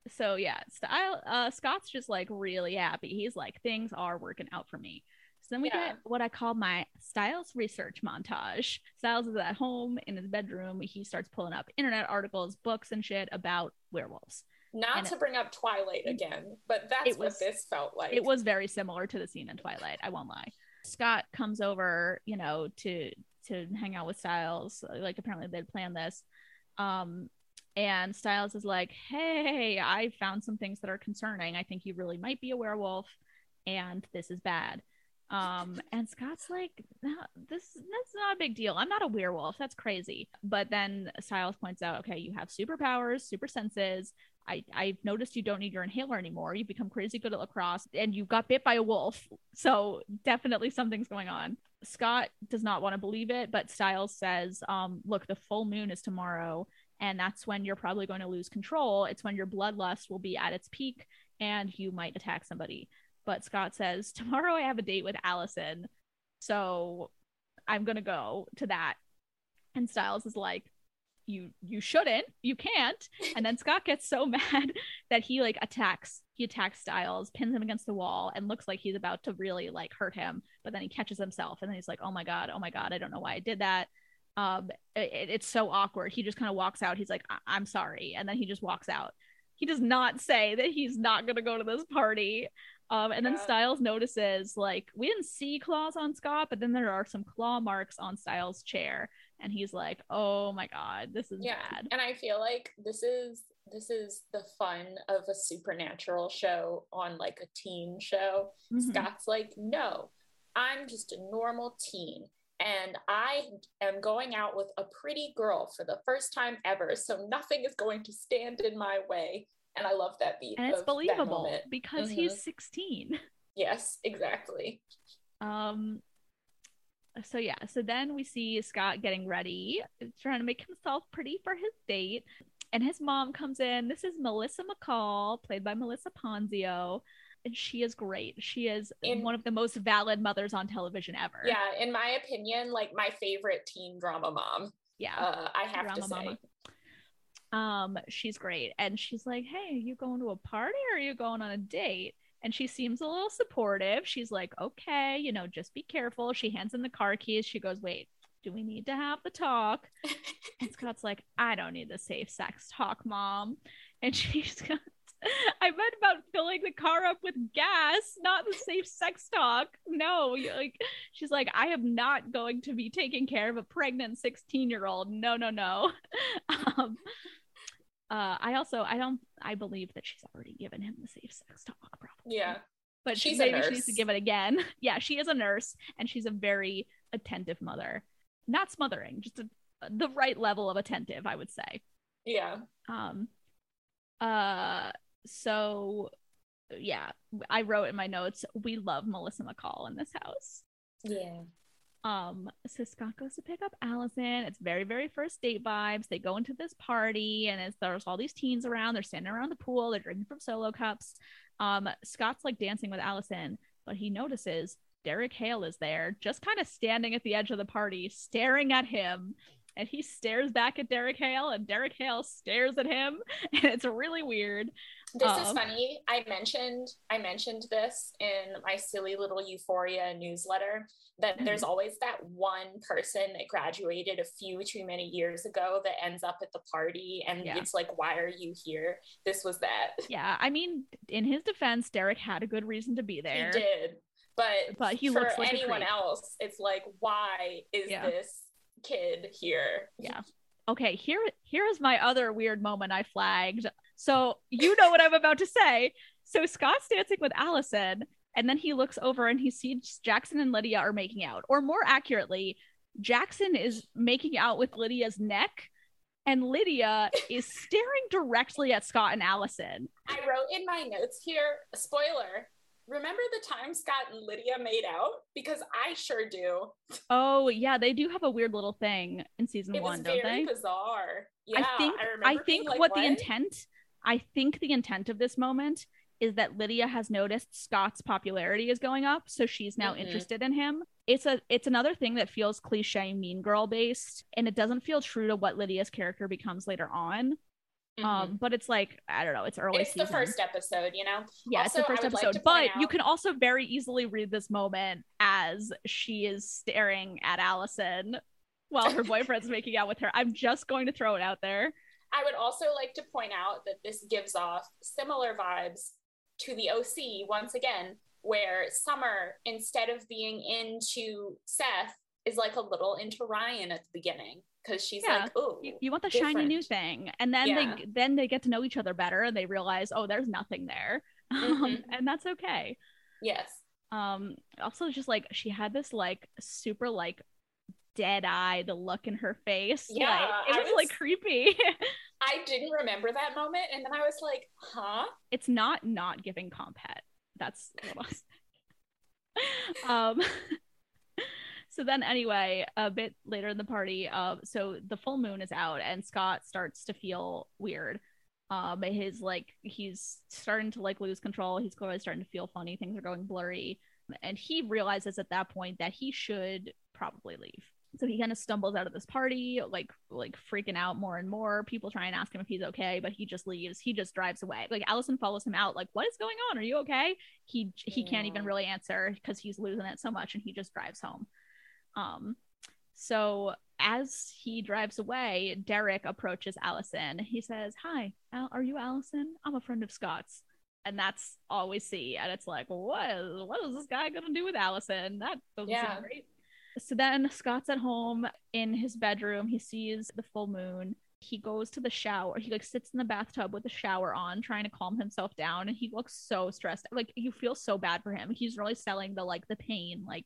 So yeah, Stiles uh Scott's just like really happy. He's like, things are working out for me. So then we yeah. get what I call my Stiles research montage. Stiles is at home in his bedroom. He starts pulling up internet articles, books, and shit about werewolves. Not and to bring up Twilight again, but that's was, what this felt like. It was very similar to the scene in Twilight. I won't lie. Scott comes over, you know, to to hang out with Stiles. Like apparently they'd planned this. Um, and Stiles is like, "Hey, I found some things that are concerning. I think you really might be a werewolf, and this is bad." Um, and Scott's like, no, this that's not a big deal. I'm not a werewolf. That's crazy. But then Stiles points out, okay, you have superpowers, super senses. I I've noticed you don't need your inhaler anymore. You've become crazy good at lacrosse, and you got bit by a wolf. So definitely something's going on. Scott does not want to believe it, but Stiles says, um, look, the full moon is tomorrow, and that's when you're probably going to lose control. It's when your bloodlust will be at its peak, and you might attack somebody. But Scott says, tomorrow I have a date with Allison, so I'm gonna go to that. And Stiles is like, you you shouldn't you can't. And then scott gets so mad that he like attacks he attacks stiles pins him against the wall and looks like he's about to really like hurt him but then he catches himself and then he's like oh my god oh my god i don't know why i did that. Um it, it's so awkward. He just kind of walks out. He's like I- i'm sorry and then he just walks out. He does not say that he's not going to go to this party um, and then Stiles notices like we didn't see claws on Scott, but then there are some claw marks on Stiles' chair, and he's like, "Oh my god, this is yeah. bad." And I feel like this is this is the fun of a supernatural show on like a teen show. Mm-hmm. Scott's like, "No, I'm just a normal teen." And I am going out with a pretty girl for the first time ever. So nothing is going to stand in my way and I love that beat. And it's believable because mm-hmm. he's 16. Yes, exactly. Um so yeah, so then we see Scott getting ready, trying to make himself pretty for his date. And his mom comes in. This is Melissa McCall, played by Melissa Ponzio. And she is great. She is in, one of the most valid mothers on television ever. Yeah, in my opinion, like my favorite teen drama mom. Yeah, uh, I have drama to say. Mama. Um, she's great. And she's like, Hey, are you going to a party or are you going on a date? And she seems a little supportive. She's like, Okay, you know, just be careful. She hands him the car keys. She goes, Wait, do we need to have the talk? and Scott's like, I don't need the safe sex talk, mom. And she's got I meant about filling the car up with gas, not the safe sex talk. No, like she's like, I am not going to be taking care of a pregnant 16 year old. No, no, no. Um, uh, I also I don't I believe that she's already given him the safe sex talk probably. Yeah. But she's maybe she needs to give it again. yeah, she is a nurse and she's a very attentive mother. Not smothering, just a, the right level of attentive, I would say. Yeah. Um uh so yeah, I wrote in my notes, we love Melissa McCall in this house. Yeah. Um, so Scott goes to pick up Allison. It's very, very first date vibes. They go into this party, and it's, there's all these teens around. They're standing around the pool. They're drinking from solo cups. Um, Scott's like dancing with Allison, but he notices Derek Hale is there, just kind of standing at the edge of the party, staring at him. and he stares back at Derek Hale, and Derek Hale stares at him, and it's really weird. This um, is funny. I mentioned I mentioned this in my silly little Euphoria newsletter that mm-hmm. there's always that one person that graduated a few too many years ago that ends up at the party and yeah. it's like why are you here? This was that. Yeah, I mean in his defense Derek had a good reason to be there. He did. But but he for like anyone else it's like why is yeah. this kid here? Yeah okay here here is my other weird moment i flagged so you know what i'm about to say so scott's dancing with allison and then he looks over and he sees jackson and lydia are making out or more accurately jackson is making out with lydia's neck and lydia is staring directly at scott and allison i wrote in my notes here spoiler Remember the time Scott and Lydia made out? Because I sure do. Oh yeah, they do have a weird little thing in season it one, don't they? Bizarre. Yeah, I think I, I think like, what, what the intent I think the intent of this moment is that Lydia has noticed Scott's popularity is going up, so she's now mm-hmm. interested in him. It's a it's another thing that feels cliche mean girl based and it doesn't feel true to what Lydia's character becomes later on. Mm-hmm. Um, but it's like I don't know, it's early. It's season. the first episode, you know. Yeah, also, it's the first episode. Like but out... you can also very easily read this moment as she is staring at Allison while her boyfriend's making out with her. I'm just going to throw it out there. I would also like to point out that this gives off similar vibes to the OC once again, where Summer, instead of being into Seth, is like a little into Ryan at the beginning because she's yeah. like, oh, you, you, want the different. shiny new thing, and then yeah. they then they get to know each other better, and they realize, oh, there's nothing there, mm-hmm. um, and that's okay. Yes. Um. Also, just like she had this like super like dead eye, the look in her face. Yeah, like, it was, was like creepy. I didn't remember that moment, and then I was like, huh? It's not not giving comphet. That's what um so then anyway a bit later in the party uh so the full moon is out and scott starts to feel weird um his like he's starting to like lose control he's clearly starting to feel funny things are going blurry and he realizes at that point that he should probably leave so he kind of stumbles out of this party like like freaking out more and more people try and ask him if he's okay but he just leaves he just drives away like allison follows him out like what is going on are you okay he he can't even really answer because he's losing it so much and he just drives home um, so as he drives away, Derek approaches Allison. He says, Hi, Al- are you Allison? I'm a friend of Scott's. And that's all we see. And it's like, what is, what is this guy going to do with Allison? That doesn't yeah. seem great. So then Scott's at home in his bedroom. He sees the full moon. He goes to the shower. He like sits in the bathtub with the shower on, trying to calm himself down. And he looks so stressed. Like you feel so bad for him. He's really selling the like the pain, like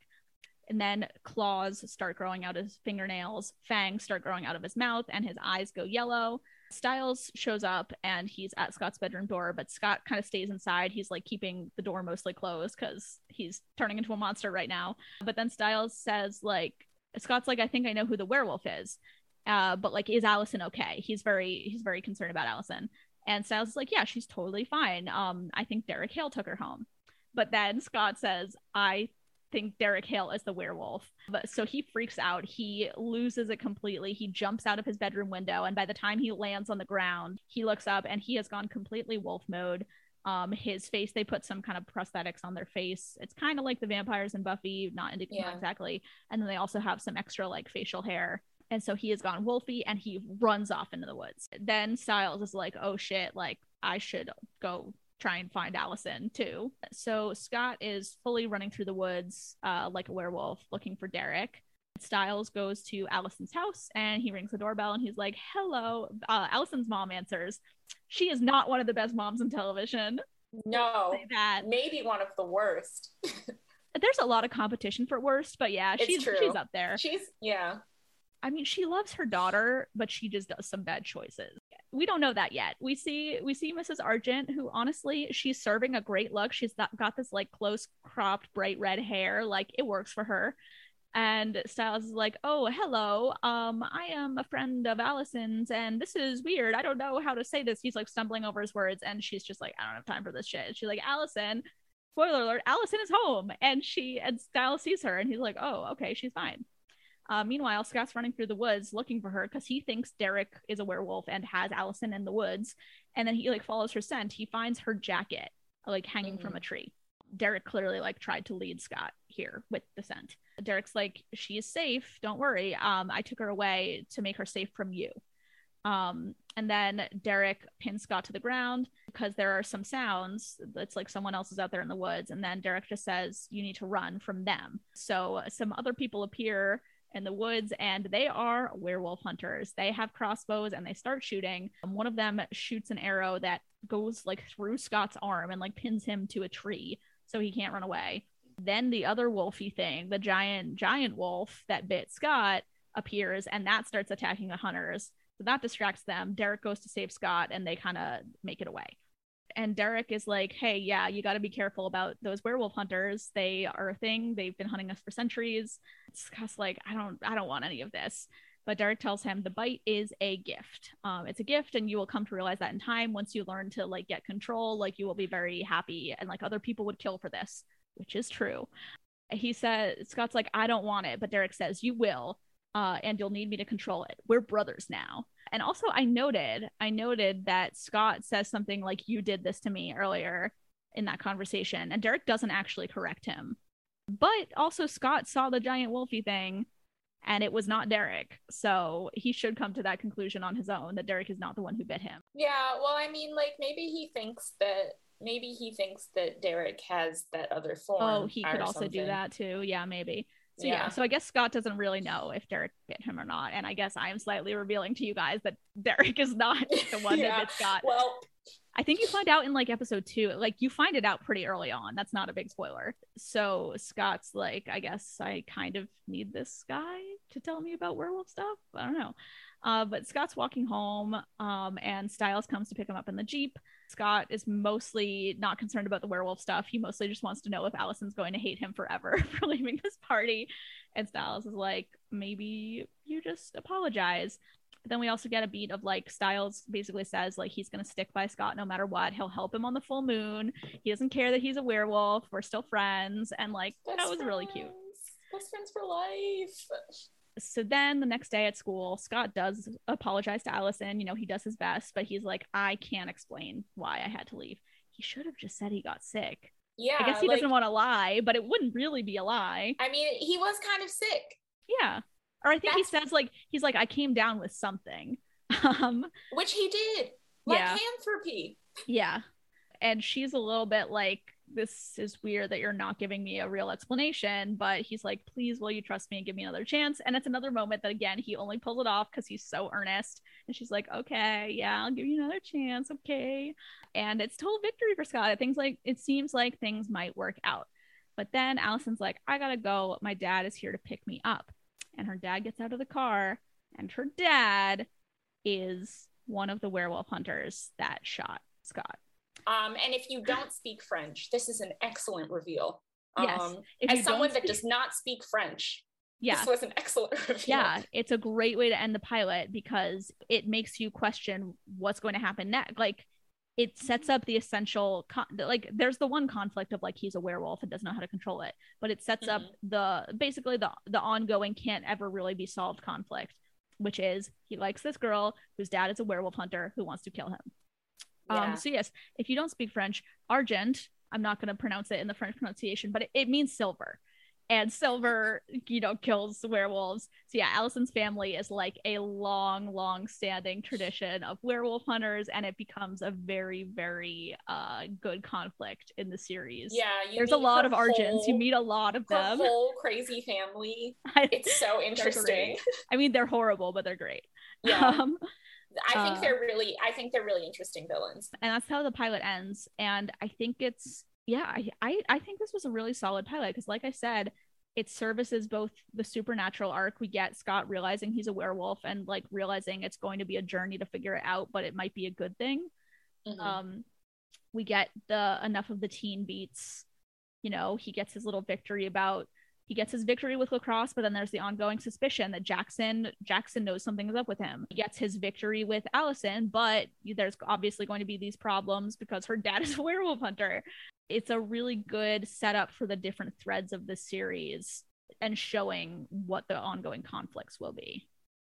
and then claws start growing out of his fingernails, fangs start growing out of his mouth, and his eyes go yellow. Stiles shows up and he's at Scott's bedroom door, but Scott kind of stays inside. He's like keeping the door mostly closed because he's turning into a monster right now. But then Stiles says, like, Scott's like, I think I know who the werewolf is. Uh, but like, is Allison okay? He's very he's very concerned about Allison. And Stiles is like, yeah, she's totally fine. Um, I think Derek Hale took her home. But then Scott says, I think Derek Hale is the werewolf. But so he freaks out. He loses it completely. He jumps out of his bedroom window, and by the time he lands on the ground, he looks up and he has gone completely wolf mode. Um, his face, they put some kind of prosthetics on their face. It's kind of like the vampires in Buffy, not, in, yeah. not exactly. And then they also have some extra like facial hair. And so he has gone wolfy and he runs off into the woods. Then Stiles is like, oh shit, like I should go try and find Allison too. So Scott is fully running through the woods uh, like a werewolf looking for Derek. Stiles goes to Allison's house and he rings the doorbell and he's like, Hello. Uh, Allison's mom answers. She is not one of the best moms in television. No, that. maybe one of the worst. There's a lot of competition for worst, but yeah, she's she's up there. She's yeah. I mean, she loves her daughter, but she just does some bad choices we don't know that yet. We see we see Mrs. Argent, who honestly she's serving a great look. She's got this like close cropped bright red hair, like it works for her. And Stiles is like, "Oh, hello. Um, I am a friend of Allison's, and this is weird. I don't know how to say this." He's like stumbling over his words, and she's just like, "I don't have time for this shit." She's like, "Allison." Spoiler alert: Allison is home, and she and Stiles sees her, and he's like, "Oh, okay, she's fine." Uh, meanwhile, Scott's running through the woods looking for her because he thinks Derek is a werewolf and has Allison in the woods. And then he like follows her scent. He finds her jacket like hanging mm-hmm. from a tree. Derek clearly like tried to lead Scott here with the scent. Derek's like, she is safe. Don't worry. Um, I took her away to make her safe from you. Um, and then Derek pins Scott to the ground because there are some sounds. It's like someone else is out there in the woods. And then Derek just says, You need to run from them. So some other people appear in the woods and they are werewolf hunters. They have crossbows and they start shooting. Um, one of them shoots an arrow that goes like through Scott's arm and like pins him to a tree so he can't run away. Then the other wolfy thing, the giant giant wolf that bit Scott appears and that starts attacking the hunters. So that distracts them. Derek goes to save Scott and they kind of make it away. And Derek is like, hey, yeah, you got to be careful about those werewolf hunters. They are a thing. They've been hunting us for centuries. Scott's like, I don't, I don't want any of this. But Derek tells him the bite is a gift. Um, it's a gift, and you will come to realize that in time. Once you learn to like get control, like you will be very happy, and like other people would kill for this, which is true. He says, Scott's like, I don't want it, but Derek says, You will uh, and you'll need me to control it. We're brothers now. And also, I noted, I noted that Scott says something like, "You did this to me" earlier in that conversation, and Derek doesn't actually correct him. But also, Scott saw the giant wolfy thing, and it was not Derek, so he should come to that conclusion on his own that Derek is not the one who bit him. Yeah, well, I mean, like maybe he thinks that maybe he thinks that Derek has that other form. Oh, he could also something. do that too. Yeah, maybe. So yeah. yeah. so I guess Scott doesn't really know if Derek bit him or not, and I guess I am slightly revealing to you guys that Derek is not the one yeah. that bit Scott. Well, I think you find out in like episode two, like you find it out pretty early on. That's not a big spoiler. So Scott's like, I guess I kind of need this guy to tell me about werewolf stuff. I don't know. Uh, but Scott's walking home, um, and Stiles comes to pick him up in the jeep. Scott is mostly not concerned about the werewolf stuff. He mostly just wants to know if Allison's going to hate him forever for leaving this party. And Stiles is like, maybe you just apologize. But then we also get a beat of like Stiles basically says like he's gonna stick by Scott no matter what. He'll help him on the full moon. He doesn't care that he's a werewolf. We're still friends, and like Best that was friends. really cute. Best friends for life so then the next day at school, Scott does apologize to Allison. You know, he does his best, but he's like, I can't explain why I had to leave. He should have just said he got sick. Yeah. I guess he like, doesn't want to lie, but it wouldn't really be a lie. I mean, he was kind of sick. Yeah. Or I think That's... he says like he's like, I came down with something. Um which he did. Like yeah. Lycanthropy. Yeah. And she's a little bit like this is weird that you're not giving me a real explanation but he's like please will you trust me and give me another chance? And it's another moment that again he only pulls it off because he's so earnest. And she's like okay yeah i'll give you another chance okay. And it's total victory for scott. Things like it seems like things might work out. But then allison's like i gotta go. My dad is here to pick me up. And her dad gets out of the car and her dad is one of the werewolf hunters that shot scott um, and if you don't speak French, this is an excellent reveal. Yes. Um, as someone speak- that does not speak French, yeah. this was an excellent reveal. Yeah, it's a great way to end the pilot because it makes you question what's going to happen next. Like, it sets up the essential con- like there's the one conflict of like he's a werewolf and doesn't know how to control it but it sets mm-hmm. up the basically the the ongoing can't ever really be solved conflict which is he likes this girl whose dad is a werewolf hunter who wants to kill him um, yeah. So yes, if you don't speak French, argent, I'm not going to pronounce it in the French pronunciation, but it, it, means silver. And silver, you know, kills werewolves. So yeah, Allison's family is like a long, long standing tradition of werewolf hunters, and it becomes a very, very uh good conflict in the series. Yeah, there's a lot of argents. You meet a lot of them. Whole crazy family. It's so interesting. I mean, they're horrible, but they're great. Yeah. Um, I think uh, they're really I think they're really interesting villains. And that's how the pilot ends. And I think it's yeah, I I, I think this was a really solid pilot because like I said, it services both the supernatural arc we get Scott realizing he's a werewolf and like realizing it's going to be a journey to figure it out, but it might be a good thing. Mm-hmm. Um we get the enough of the teen beats. You know, he gets his little victory about he gets his victory with lacrosse but then there's the ongoing suspicion that jackson jackson knows something's up with him he gets his victory with allison but there's obviously going to be these problems because her dad is a werewolf hunter it's a really good setup for the different threads of the series and showing what the ongoing conflicts will be.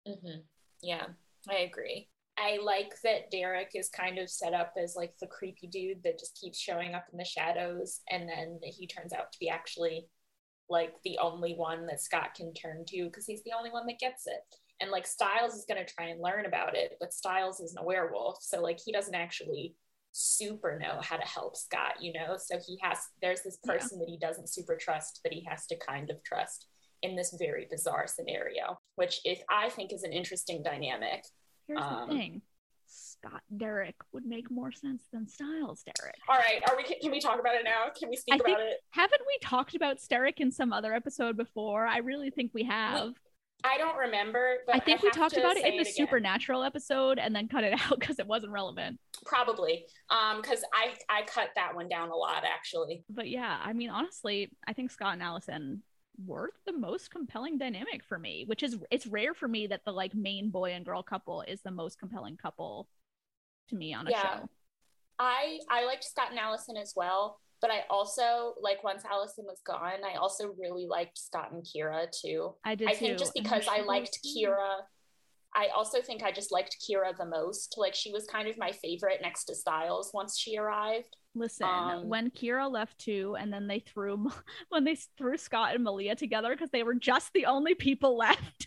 Mm-hmm. Yeah, I agree. I like that Derek is kind of set up as like the creepy dude that just keeps showing up in the shadows, and then he turns out to be actually like the only one that Scott can turn to because he's the only one that gets it. And like Stiles is going to try and learn about it, but Stiles isn't a werewolf. So like he doesn't actually super know how to help Scott, you know? So he has, there's this person yeah. that he doesn't super trust that he has to kind of trust in this very bizarre scenario, which is, I think is an interesting dynamic. Here's um, the thing. Scott Derek would make more sense than Stiles Derek. All right, are we? Can we talk about it now? Can we speak I about think, it? Haven't we talked about Derek in some other episode before? I really think we have. We, I don't remember. But I think I we talked about it in the it supernatural episode and then cut it out because it wasn't relevant. Probably, um, because I I cut that one down a lot actually. But yeah, I mean, honestly, I think Scott and Allison were the most compelling dynamic for me, which is it's rare for me that the like main boy and girl couple is the most compelling couple to me on a yeah. show. I I liked Scott and Allison as well. But I also like once Allison was gone, I also really liked Scott and Kira too. I did. I think just because I liked Kira, I also think I just liked Kira the most. Like she was kind of my favorite next to Stiles once she arrived. Listen, um, when Kira left too, and then they threw when they threw Scott and Malia together because they were just the only people left.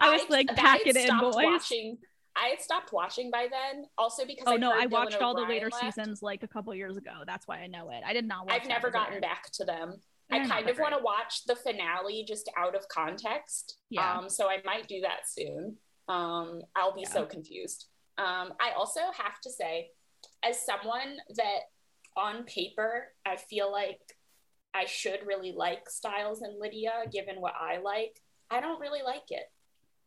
I was I, like, pack it in, boys. Watching, I had stopped watching by then, also because oh I no, I watched all the later left. seasons like a couple years ago. That's why I know it. I did not. Watch I've never gotten back to them. They're I kind of want to watch the finale just out of context. Yeah. Um, so I might do that soon. Um, I'll be yeah. so confused. Um, I also have to say, as someone that on paper I feel like I should really like Stiles and Lydia, given what I like, I don't really like it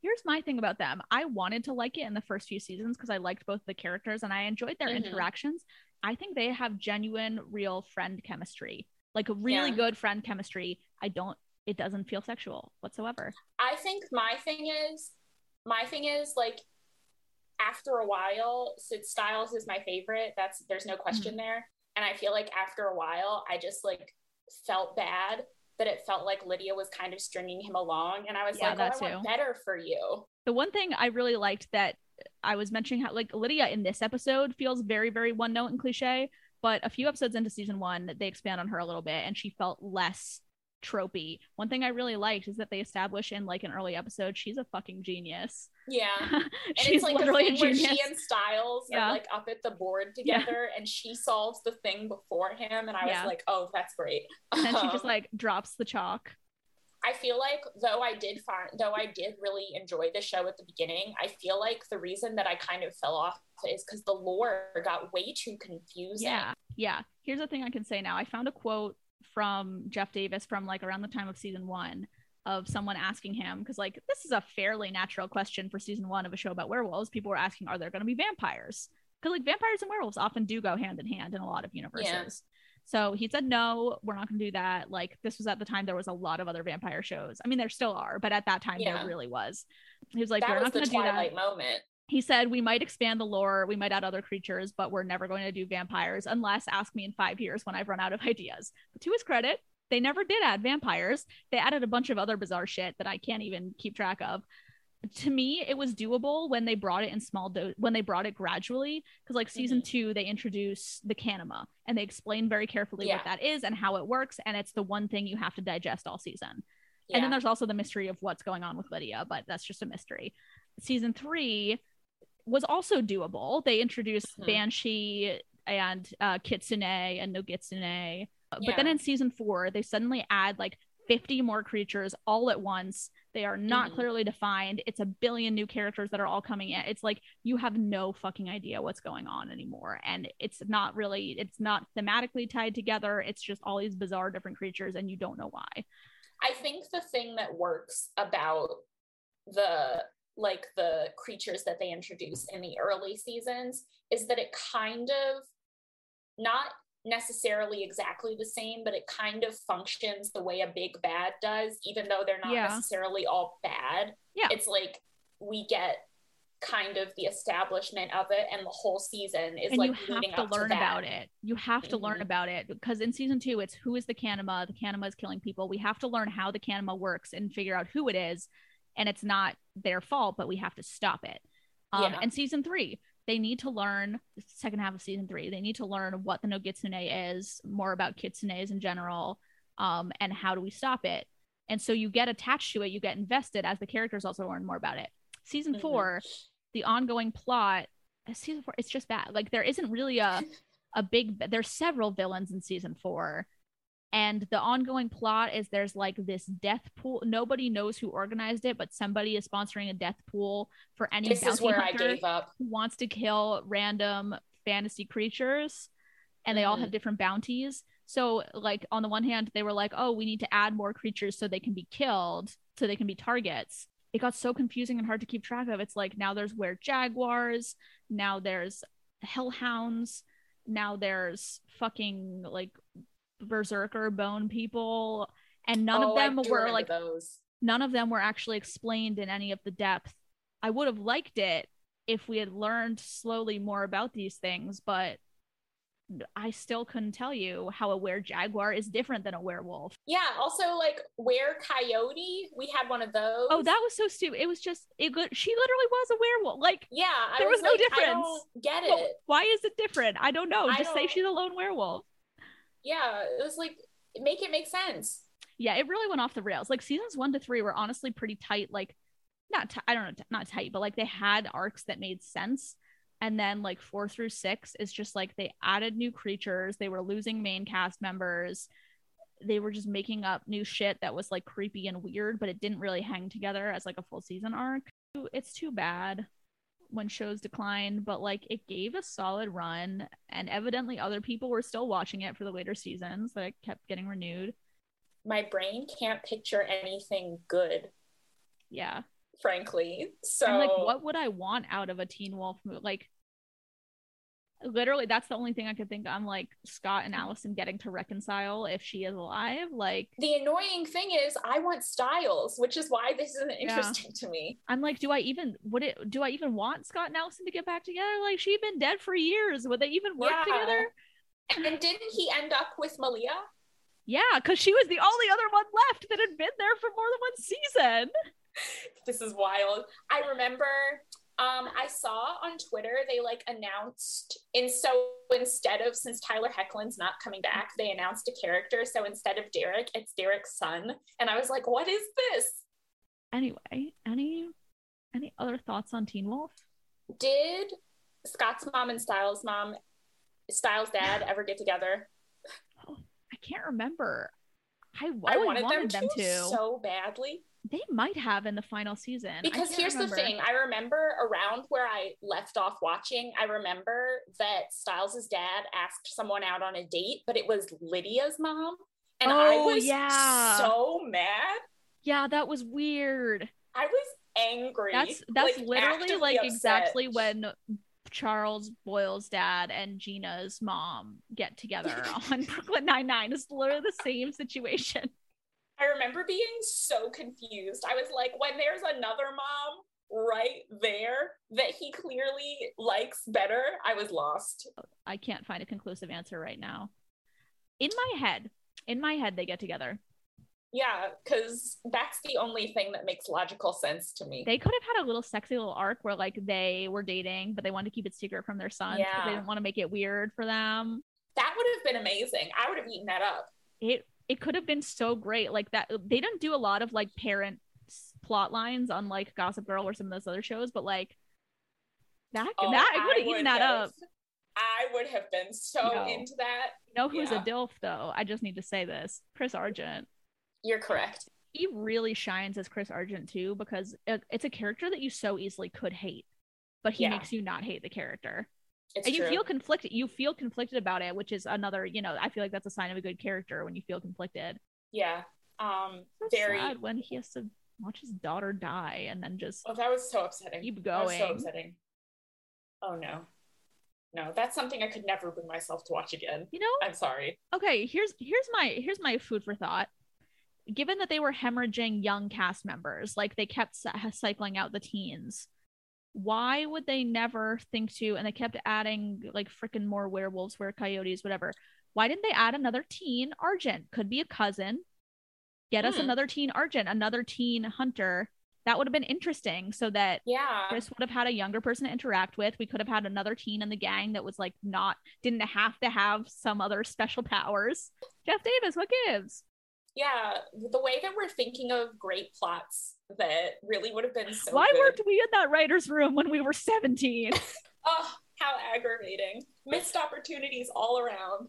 here's my thing about them. I wanted to like it in the first few seasons because I liked both the characters and I enjoyed their mm-hmm. interactions. I think they have genuine, real friend chemistry, like a really yeah. good friend chemistry. I don't, it doesn't feel sexual whatsoever. I think my thing is, my thing is like, after a while, Sid stiles is my favorite. That's there's no question mm-hmm. there. And I feel like after a while, I just like felt bad that it felt like Lydia was kind of stringing him along. And I was yeah, like, oh, I want better for you. The one thing I really liked that I was mentioning how like Lydia in this episode feels very, very one note and cliche. But a few episodes into season one, they expand on her a little bit and she felt less tropey. One thing I really liked is that they establish in like an early episode, she's a fucking genius. Yeah. she's it's like literally a, genius. she and Stiles yeah. are like up at the board together yeah. and she solves the thing before him. And I was like, oh, that's great. And then she just like drops the chalk. I feel like though I did find though I did really enjoy the show at the beginning, I feel like the reason that I kind of fell off is because the lore got way too confusing. Yeah. Yeah. Here's the thing I can say now. I found a quote from Jeff Davis from like around the time of season one of someone asking him because like this is a fairly natural question for season one of a show about werewolves. People were asking, are there going to be vampires? Because like vampires and werewolves often do go hand in hand in a lot of universes. Yeah. So he said, no, we're not going to do that. Like this was at the time there was a lot of other vampire shows. I mean, there still are, but at that time yeah. there really was. He was like, that we're was not going to do that. moment he said we might expand the lore we might add other creatures but we're never going to do vampires unless ask me in five years when i've run out of ideas but to his credit they never did add vampires they added a bunch of other bizarre shit that i can't even keep track of to me it was doable when they brought it in small do- when they brought it gradually because like season mm-hmm. two they introduce the kanima and they explain very carefully yeah. what that is and how it works and it's the one thing you have to digest all season yeah. and then there's also the mystery of what's going on with lydia but that's just a mystery season three was also doable. They introduced mm-hmm. Banshee and uh, Kitsune and Nogitsune. But yeah. then in season four, they suddenly add like 50 more creatures all at once. They are not mm-hmm. clearly defined. It's a billion new characters that are all coming in. It's like you have no fucking idea what's going on anymore. And it's not really, it's not thematically tied together. It's just all these bizarre different creatures and you don't know why. I think the thing that works about the like the creatures that they introduce in the early seasons is that it kind of not necessarily exactly the same, but it kind of functions the way a big bad does, even though they're not yeah. necessarily all bad. Yeah. It's like we get kind of the establishment of it and the whole season is and like you have to learn to about it. You have to learn Mhm. about it because in season two, it's who is the Kanima? The Kanima is killing people. We have to learn how the Kanima works and figure out who it is. And it's not their fault, but we have to stop it. Um, Yeah. And season three, they need to learn the second half of season three. They need to learn what the Nogitsune is, more about kitsunes in general, um, and how do we stop it. And so you get attached to it, you get invested as the characters also learn more about it. Season Mhm. four, the ongoing plot uh, season four it's just bad like there isn't really a a big there's several villains in season four and the ongoing plot is there's like this death pool. Nobody knows who organized it but somebody is sponsoring a death pool for any This bounty is where I hunter gave up. who wants to kill random fantasy creatures. And they all Mhm. have different bounties. So like on the one hand they were like oh we need to add more creatures so they can be killed so they can be targets. It got so confusing and hard to keep track of. It's like now there's where jaguars now there's hellhounds now there's fucking like berserker bone people and none Oh, of them were like those. none of them were actually explained in any of the depth. I would have liked it if we had learned slowly more about these things, but I still couldn't tell you how a were jaguar is different than a werewolf. Yeah. Also, like where coyote, we had one of those. Oh, that was so stupid. It was just it. She literally was a werewolf. Like, yeah. I there was no like, I difference. get it. well, why is it different? I don't know. I Just say don't- she's a lone werewolf. Yeah, it was like make it make sense. yeah, it really went off the rails. Like seasons one to three were honestly pretty tight. Like, not t- I don't know, not tight, but like they had arcs that made sense. And then like four through six is just like they added new creatures. They were losing main cast members. They were just making up new shit that was like creepy and weird, but it didn't really hang together as like a full season arc. It's too bad when shows decline, but like it gave a solid run, and evidently other people were still watching it for the later seasons that it kept getting renewed. My brain can't picture anything good, Yeah. frankly. So and like what would i want out of a teen wolf movie like literally that's the only thing i could think i'm like scott and allison getting to reconcile if she is alive like the annoying thing is I want stiles, which is why this isn't Yeah. interesting to me. i'm like do i even would it do i even want scott and allison to get back together like she'd been dead for years would they even work Yeah. together And then didn't he end up with Malia? yeah because she was the only other one left that had been there for more than one season This is wild. I remember um I saw on Twitter they like announced and so instead of since Tyler Hoechlin's not coming back, they announced a character. So instead of Derek, it's Derek's son. And I was like, what is this? anyway any any other thoughts on teen wolf Did Scott's mom and Stiles' mom, Stiles' dad ever get together? i can't remember i, I wanted, wanted, them, to, so badly. They might have in the final season. Because here's remember. the thing I remember around where I left off watching, I remember that Stiles's dad asked someone out on a date, but it was Lydia's mom. And I Oh, was yeah. so mad. Yeah, that was weird. I was angry. That's that's like, literally like upset. exactly when Charles Boyle's dad and Gina's mom get together on Brooklyn Nine Nine. It's literally the same situation. I remember being so confused. I was like, when there's another mom right there that he clearly likes better, I was lost. I can't find a conclusive answer right now. In my head, in my head, they get together. Yeah, because that's the only thing that makes logical sense to me. They could have had a little sexy little arc where like they were dating, but they wanted to keep it secret from their sons because they didn't want to make it weird for them. that would have been amazing. I would have eaten that up. it it could have been so great like that they didn't do a lot of like parent plot lines unlike gossip girl or some of those other shows but like that Oh, that i would have eaten that have- up I would have been so No. into that. you know who's Yeah. a dilf though i just need to say this chris argent You're correct. he really shines as chris argent too because uh, it's a character that you so easily could hate but he Yeah. makes you not hate the character It's and you true. feel conflicted you feel conflicted about it which is another you know i feel like that's a sign of a good character when you feel conflicted yeah. Um. so Very. sad when he has to watch his daughter die and then just Oh, that was so upsetting. keep was so upsetting. Oh no. No, that's something I could never bring myself to watch again. you know I'm sorry. okay here's here's my here's my food for thought given that they were hemorrhaging young cast members like they kept cy- cycling out the teens why would they never think to and they kept adding like freaking more werewolves were coyotes whatever why didn't they add another teen argent could be a cousin get us Hmm. another teen argent another teen hunter that would have been interesting so that Yeah. chris would have had a younger person to interact with we could have had another teen in the gang that was like not didn't have to have some other special powers jeff davis what gives Yeah. The way that we're thinking of great plots that really would have been so why good. weren't we in that writer's room when we were 17 Oh, how aggravating. Missed opportunities all around.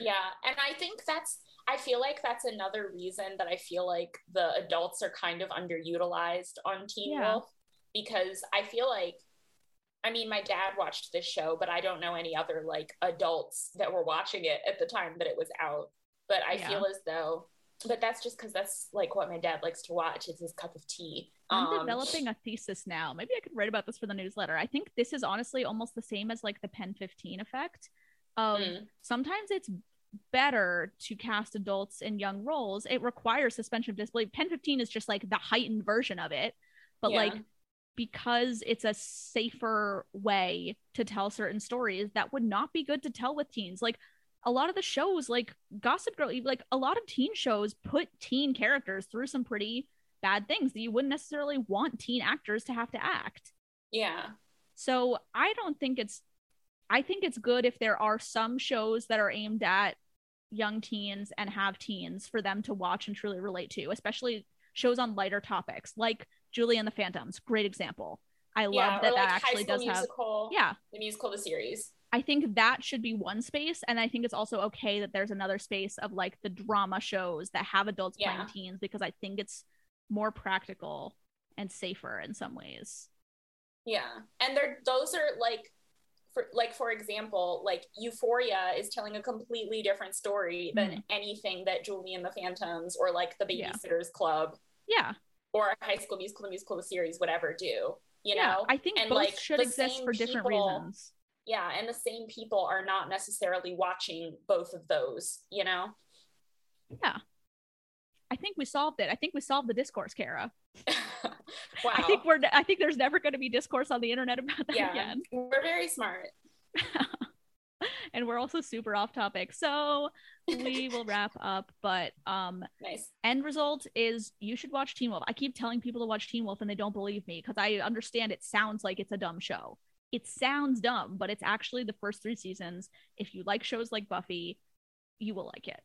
Yeah. And I think that's, I feel like that's another reason that I feel like the adults are kind of underutilized on Teen Yeah. Wolf because I feel like, I mean, my dad watched this show, but I don't know any other like adults that were watching it at the time that it was out. But I Yeah. feel as though, but that's just because that's like what my dad likes to watch is his cup of tea. I'm Um, developing a thesis now. Maybe I could write about this for the newsletter. I think this is honestly almost the same as like the Pen 15 effect. Of Mm. sometimes it's better to cast adults in young roles. It requires suspension of disbelief. Pen 15 is just like the heightened version of it. But Yeah. like because it's a safer way to tell certain stories that would not be good to tell with teens. Like a lot of the shows, like Gossip Girl, like a lot of teen shows put teen characters through some pretty bad things that you wouldn't necessarily want teen actors to have to act. yeah. So I don't think it's I think it's good if there are some shows that are aimed at young teens and have teens for them to watch and truly relate to, especially shows on lighter topics like Julie and the Phantoms. Great example. I love yeah. that or like that actually High School does have Musical, yeah the musical, the series. I think that should be one space. And I think it's also okay that there's another space of like the drama shows that have adults Yeah. playing teens because I think it's more practical and safer in some ways. Yeah. And they're those are like for like for example, like Euphoria is telling a completely different story than anything that Julie and the Phantoms or like the Mm-hmm. Yeah. Babysitters Club Yeah. or High School Musical, the musical, the series, whatever do. You yeah. know? I think And, both like, should exist for different people- reasons. Yeah, and the same people are not necessarily watching both of those, you know? Yeah. I think we solved it. I think we solved the discourse, Kara. wow. I think we're I think there's never going to be discourse on the internet about that yeah, again. we're very smart. and we're also super off topic. So we will wrap up, but um Nice. end result is you should watch Teen Wolf. I keep telling people to watch Teen Wolf and they don't believe me because I understand it sounds like it's a dumb show. It sounds dumb, but it's actually the first three seasons. If you like shows like Buffy, you will like it.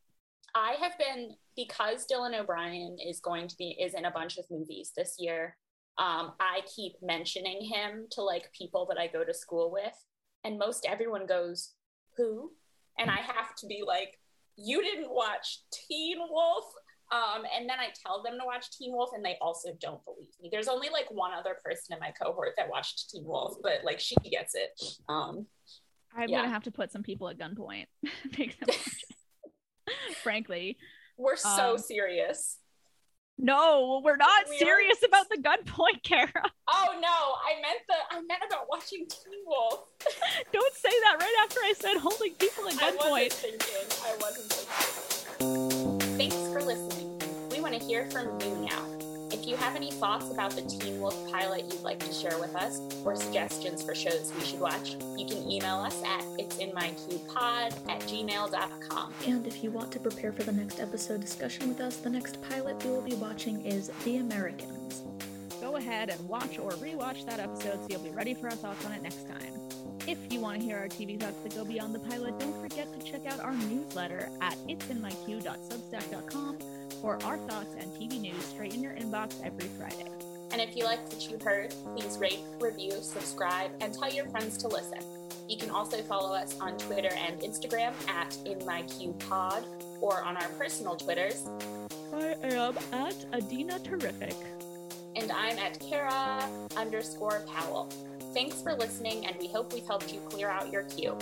I have been because Dylan O'Brien is going to be is in a bunch of movies this year. Um, I keep mentioning him to like people that I go to school with, and most everyone goes, "Who?" And I have to be like, "You didn't watch Teen Wolf." Um, and then I tell them to watch Teen Wolf, and they also don't believe me. There's only like one other person in my cohort that watched Teen Wolf, but like she gets it. Um, I'm Yeah. gonna have to put some people at gunpoint. Make them watch it. Frankly, we're so Um, serious. no, we're not We are- serious about the gunpoint, Kara. Oh no, I meant the I meant about watching Teen Wolf. Don't say that right after I said holding people at I wasn't gunpoint. thinking. I wasn't thinking. Thanks for listening. We want to hear from you now. If you have any thoughts about the Teen Wolf pilot you'd like to share with us, or suggestions for shows we should watch, you can email us at it'sinmycubepod at gmail.com. And if you want to prepare for the next episode discussion with us, the next pilot we will be watching is The Americans. Go ahead and watch or rewatch that episode so you'll be ready for our thoughts on it next time. If you want to hear our TV thoughts that go beyond the pilot, don't forget to check out our newsletter at it'sinmyq.substack.com for our thoughts and TV news straight in your inbox every Friday. And if you liked what you heard, please rate, review, subscribe, and tell your friends to listen. You can also follow us on Twitter and Instagram at InMyQPod or on our personal Twitters. I am at Adina Terrific. And I'm at Kara underscore Powell. Thanks for listening, and we hope we've helped you clear out your queue.